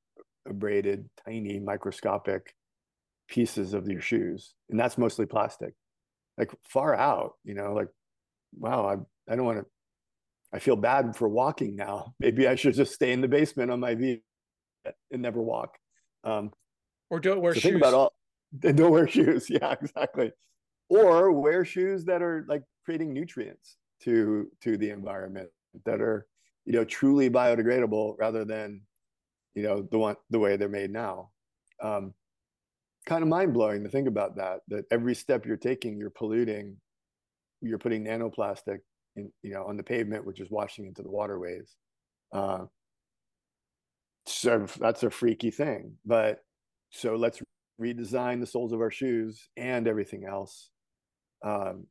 abraded, tiny, microscopic pieces of your shoes. And that's mostly plastic. Like far out, you know, like, wow, I, I don't want to, I feel bad for walking now. Maybe I should just stay in the basement on my V and never walk. Um, or don't wear so shoes. Think about all, don't wear shoes. Yeah, exactly. Or wear shoes that are like creating nutrients to to the environment that are you know truly biodegradable rather than you know the one the way they're made now um, kind of mind-blowing to think about that that every step you're taking you're polluting you're putting nanoplastic in you know on the pavement which is washing into the waterways uh, so that's a freaky thing but so let's redesign the soles of our shoes and everything else um,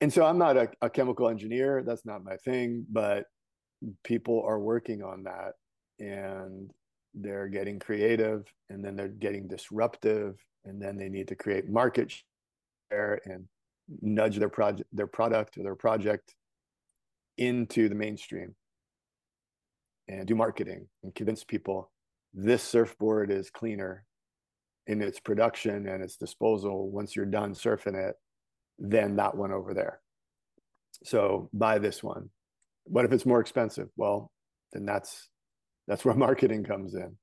and so I'm not a, a chemical engineer. That's not my thing, but people are working on that and they're getting creative and then they're getting disruptive and then they need to create market share and nudge their project their product or their project into the mainstream and do marketing and convince people this surfboard is cleaner in its production and its disposal once you're done surfing it than that one over there. So buy this one. What if it's more expensive? Well, then that's that's where marketing comes in.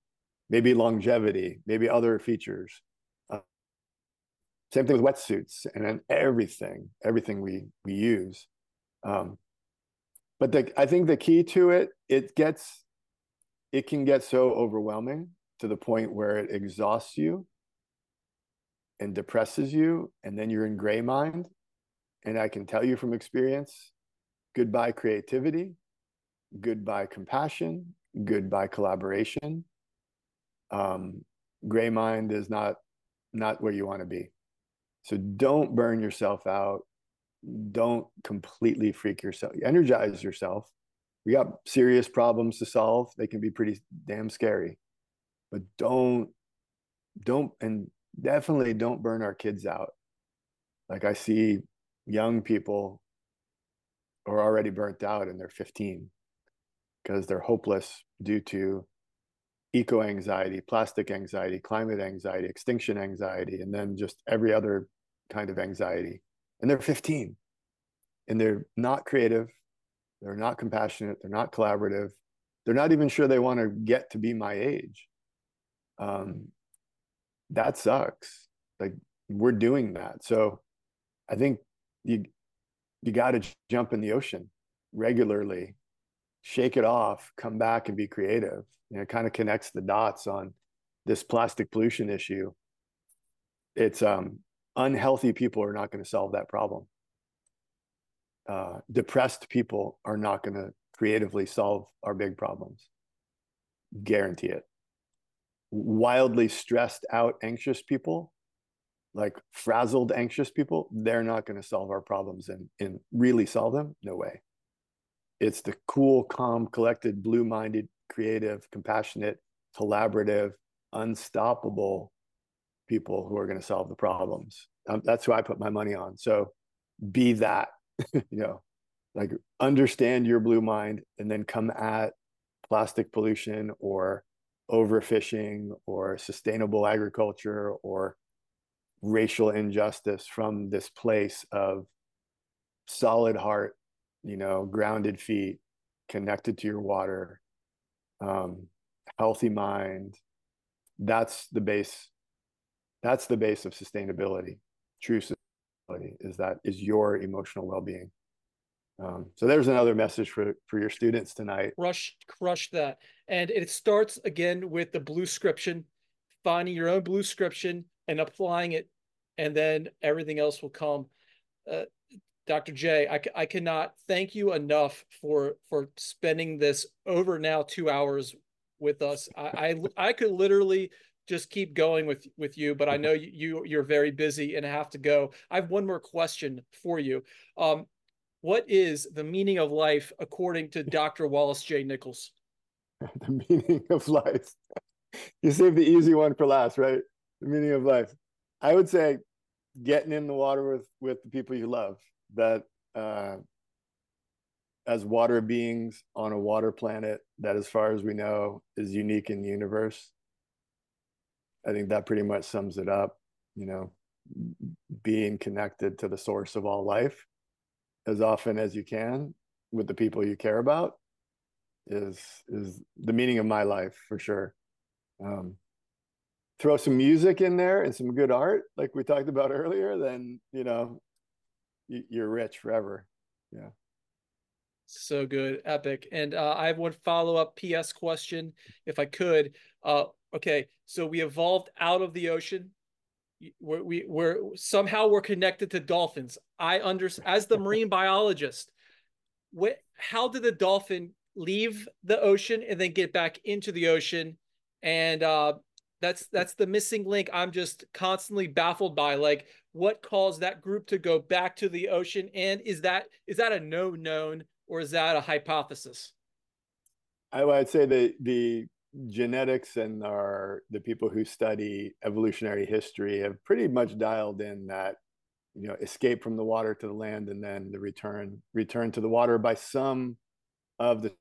Maybe longevity, maybe other features. Same thing with wetsuits and everything, everything we we use. Um, but the, I think the key to it, it gets, it can get so overwhelming to the point where it exhausts you and depresses you and then you're in gray mind. And i can tell you from experience goodbye creativity goodbye compassion goodbye collaboration. Um, gray mind is not not where you want to be So don't burn yourself out. Don't completely freak yourself. Energize yourself. We got serious problems to solve. They can be pretty damn scary. But don't don't and definitely don't burn our kids out. Like I see young people are already burnt out and they're 15 because they're hopeless due to eco anxiety, plastic anxiety, climate anxiety, extinction anxiety, and then just every other kind of anxiety. And they're 15 and they're not creative. They're not compassionate. They're not collaborative. They're not even sure they want to get to be my age. Um, that sucks. Like we're doing that. So I think you you got to jump in the ocean regularly, shake it off, come back and be creative. You know, it kind of connects the dots on this plastic pollution issue. It's um, unhealthy people are not going to solve that problem. Uh, depressed people are not going to creatively solve our big problems. Guarantee it. Wildly stressed out, anxious people like frazzled, anxious people, they're not going to solve our problems and, and really solve them. No way. It's the cool, calm, collected, blue minded, creative, compassionate, collaborative, unstoppable people who are going to solve the problems. Um, that's who I put my money on. So be that, you know, like understand your blue mind and then come at plastic pollution or overfishing or sustainable agriculture or racial injustice from this place of solid heart, you know, grounded feet, connected to your water, um, healthy mind. That's the base. That's the base of sustainability. True sustainability is that is your emotional well-being. Um, so there's another message for for your students tonight. Crush, crush that, and it starts again with the Bluescription, finding your own Bluescription and applying it, and then everything else will come. Uh, Dr. J, I, I cannot thank you enough for for spending this over now two hours with us. I I, I could literally just keep going with with you, but I know you you're very busy and have to go. I have one more question for you. Um, what is the meaning of life according to Dr. Wallace J. Nichols? the meaning of life. You saved the easy one for last, right? The meaning of life. I would say getting in the water with with the people you love. That uh, as water beings on a water planet that, as far as we know, is unique in the universe. I think that pretty much sums it up. You know, being connected to the source of all life as often as you can with the people you care about is is the meaning of my life for sure. Um, throw some music in there and some good art, like we talked about earlier, then you know you're rich forever. Yeah. So good, epic. And uh, I have one follow up PS question, if I could. Uh, okay, so we evolved out of the ocean. We're, we, we're somehow we're connected to dolphins. I under as the marine biologist. What? How did the dolphin leave the ocean and then get back into the ocean? And uh, that's that's the missing link i'm just constantly baffled by like what caused that group to go back to the ocean? And is that is that a no known or is that a hypothesis? I would say the the genetics and our the people who study evolutionary history have pretty much dialed in that you know escape from the water to the land and then the return return to the water by some of the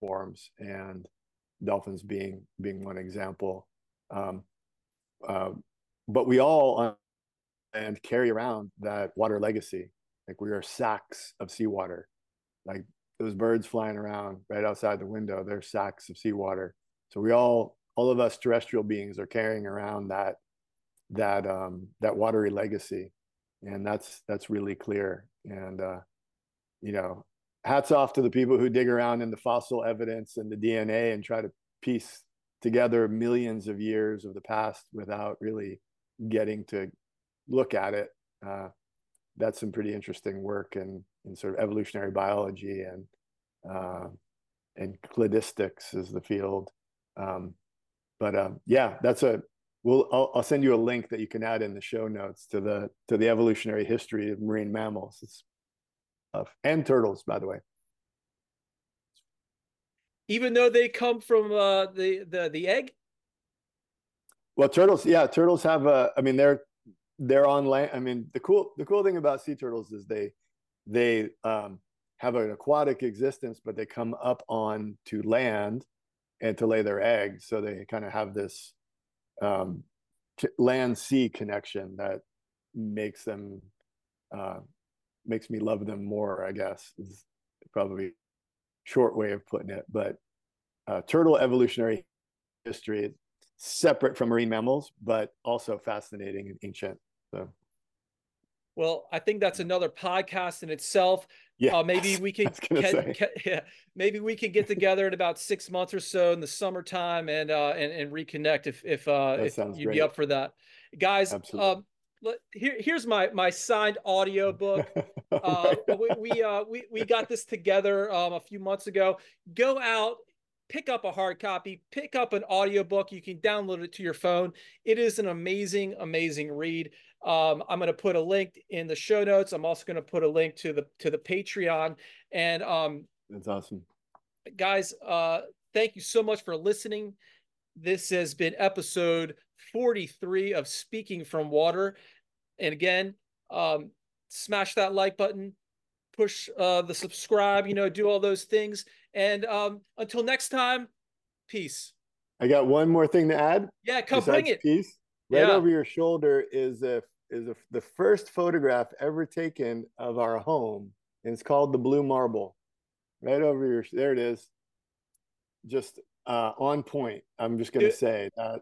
forms and dolphins being being one example. Um, uh, but we all and carry around that water legacy. Like we are sacks of seawater. Like those birds flying around right outside the window, they're sacks of seawater. So we all, all of us terrestrial beings are carrying around that, that, um, that watery legacy. And that's, that's really clear. And, uh, you know, hats off to the people who dig around in the fossil evidence and the DNA and try to piece together millions of years of the past without really getting to look at it. Uh, that's some pretty interesting work in, in sort of evolutionary biology and uh, and cladistics is the field. Um, but um, yeah, that's a we'll I'll, I'll, send you a link that you can add in the show notes to the to the evolutionary history of marine mammals it's, and turtles by the way even though they come from uh, the the the egg well turtles yeah turtles have a i mean they're they're on land i mean the cool the cool thing about sea turtles is they they um, have an aquatic existence but they come up on to land and to lay their eggs so they kind of have this um, land sea connection that makes them uh, makes me love them more i guess is probably short way of putting it. But uh, turtle evolutionary history separate from marine mammals but also fascinating and ancient so well i think that's another podcast in itself yeah, uh, maybe we can, can, can, yeah, maybe we can get together in about six months or so in the summertime and uh, and, and reconnect if if uh, if you'd great. be up for that, guys. Um, here, here's my my signed audio book. uh, we we, uh, we we got this together um, a few months ago. Go out, pick up a hard copy, pick up an audio book. You can download it to your phone. It is an amazing, amazing read. Um, I'm going to put a link in the show notes. I'm also going to put a link to the to the Patreon. And um, that's awesome, guys. Uh, thank you so much for listening. This has been episode 43 of Speaking from Water. And again, um, smash that like button, push uh, the subscribe. You know, do all those things. And um, until next time, peace. I got one more thing to add. Yeah, come bring it. Peace right yeah. over your shoulder is a is a, the first photograph ever taken of our home and it's called the blue marble right over your there it is just uh, on point. I'm just going to say that.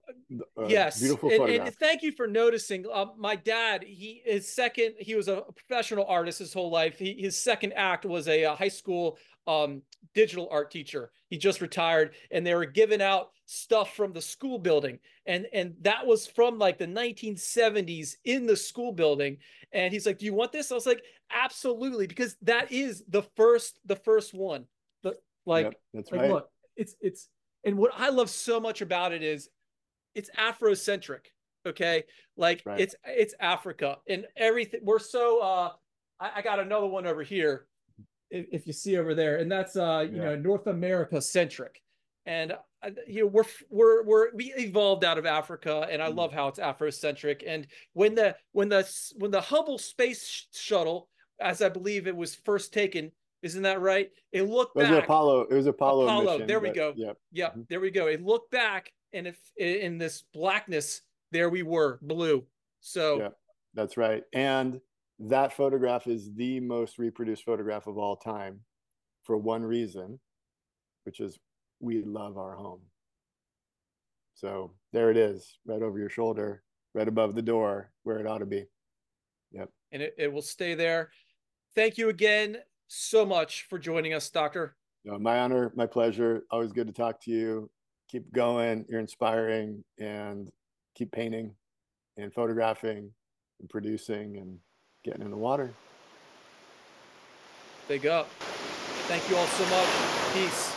Uh, yes, beautiful and, photograph. And thank you for noticing. Uh, my dad, he his second, he was a professional artist his whole life. He, his second act was a, a high school um, digital art teacher. He just retired, and they were giving out stuff from the school building, and and that was from like the 1970s in the school building. And he's like, "Do you want this?" I was like, "Absolutely," because that is the first the first one. The like, yep, that's like, right. Look, it's it's and what I love so much about it is it's Afrocentric. Okay, like right. it's it's Africa and everything. We're so. uh I, I got another one over here if, if you see over there, and that's uh, you yeah. know North America centric, and uh, you know we're we're we're we evolved out of Africa, and I mm. love how it's Afrocentric. And when the when the when the Hubble space shuttle, as I believe it was first taken, isn't that right? It looked it was back. Apollo. It was Apollo. Apollo. Mission, there we go. Yep. Yep. Mm-hmm. There we go. It looked back, and if in this blackness, there we were, blue. So. Yeah, that's right. And that photograph is the most reproduced photograph of all time for one reason, which is we love our home. So there it is, right over your shoulder, right above the door where it ought to be. Yep. And it, it will stay there. Thank you again so much for joining us, Doctor. No, my honor, my pleasure. Always good to talk to you. Keep going. You're inspiring and keep painting and photographing and producing and getting in the water. Big up. Thank you all so much. Peace.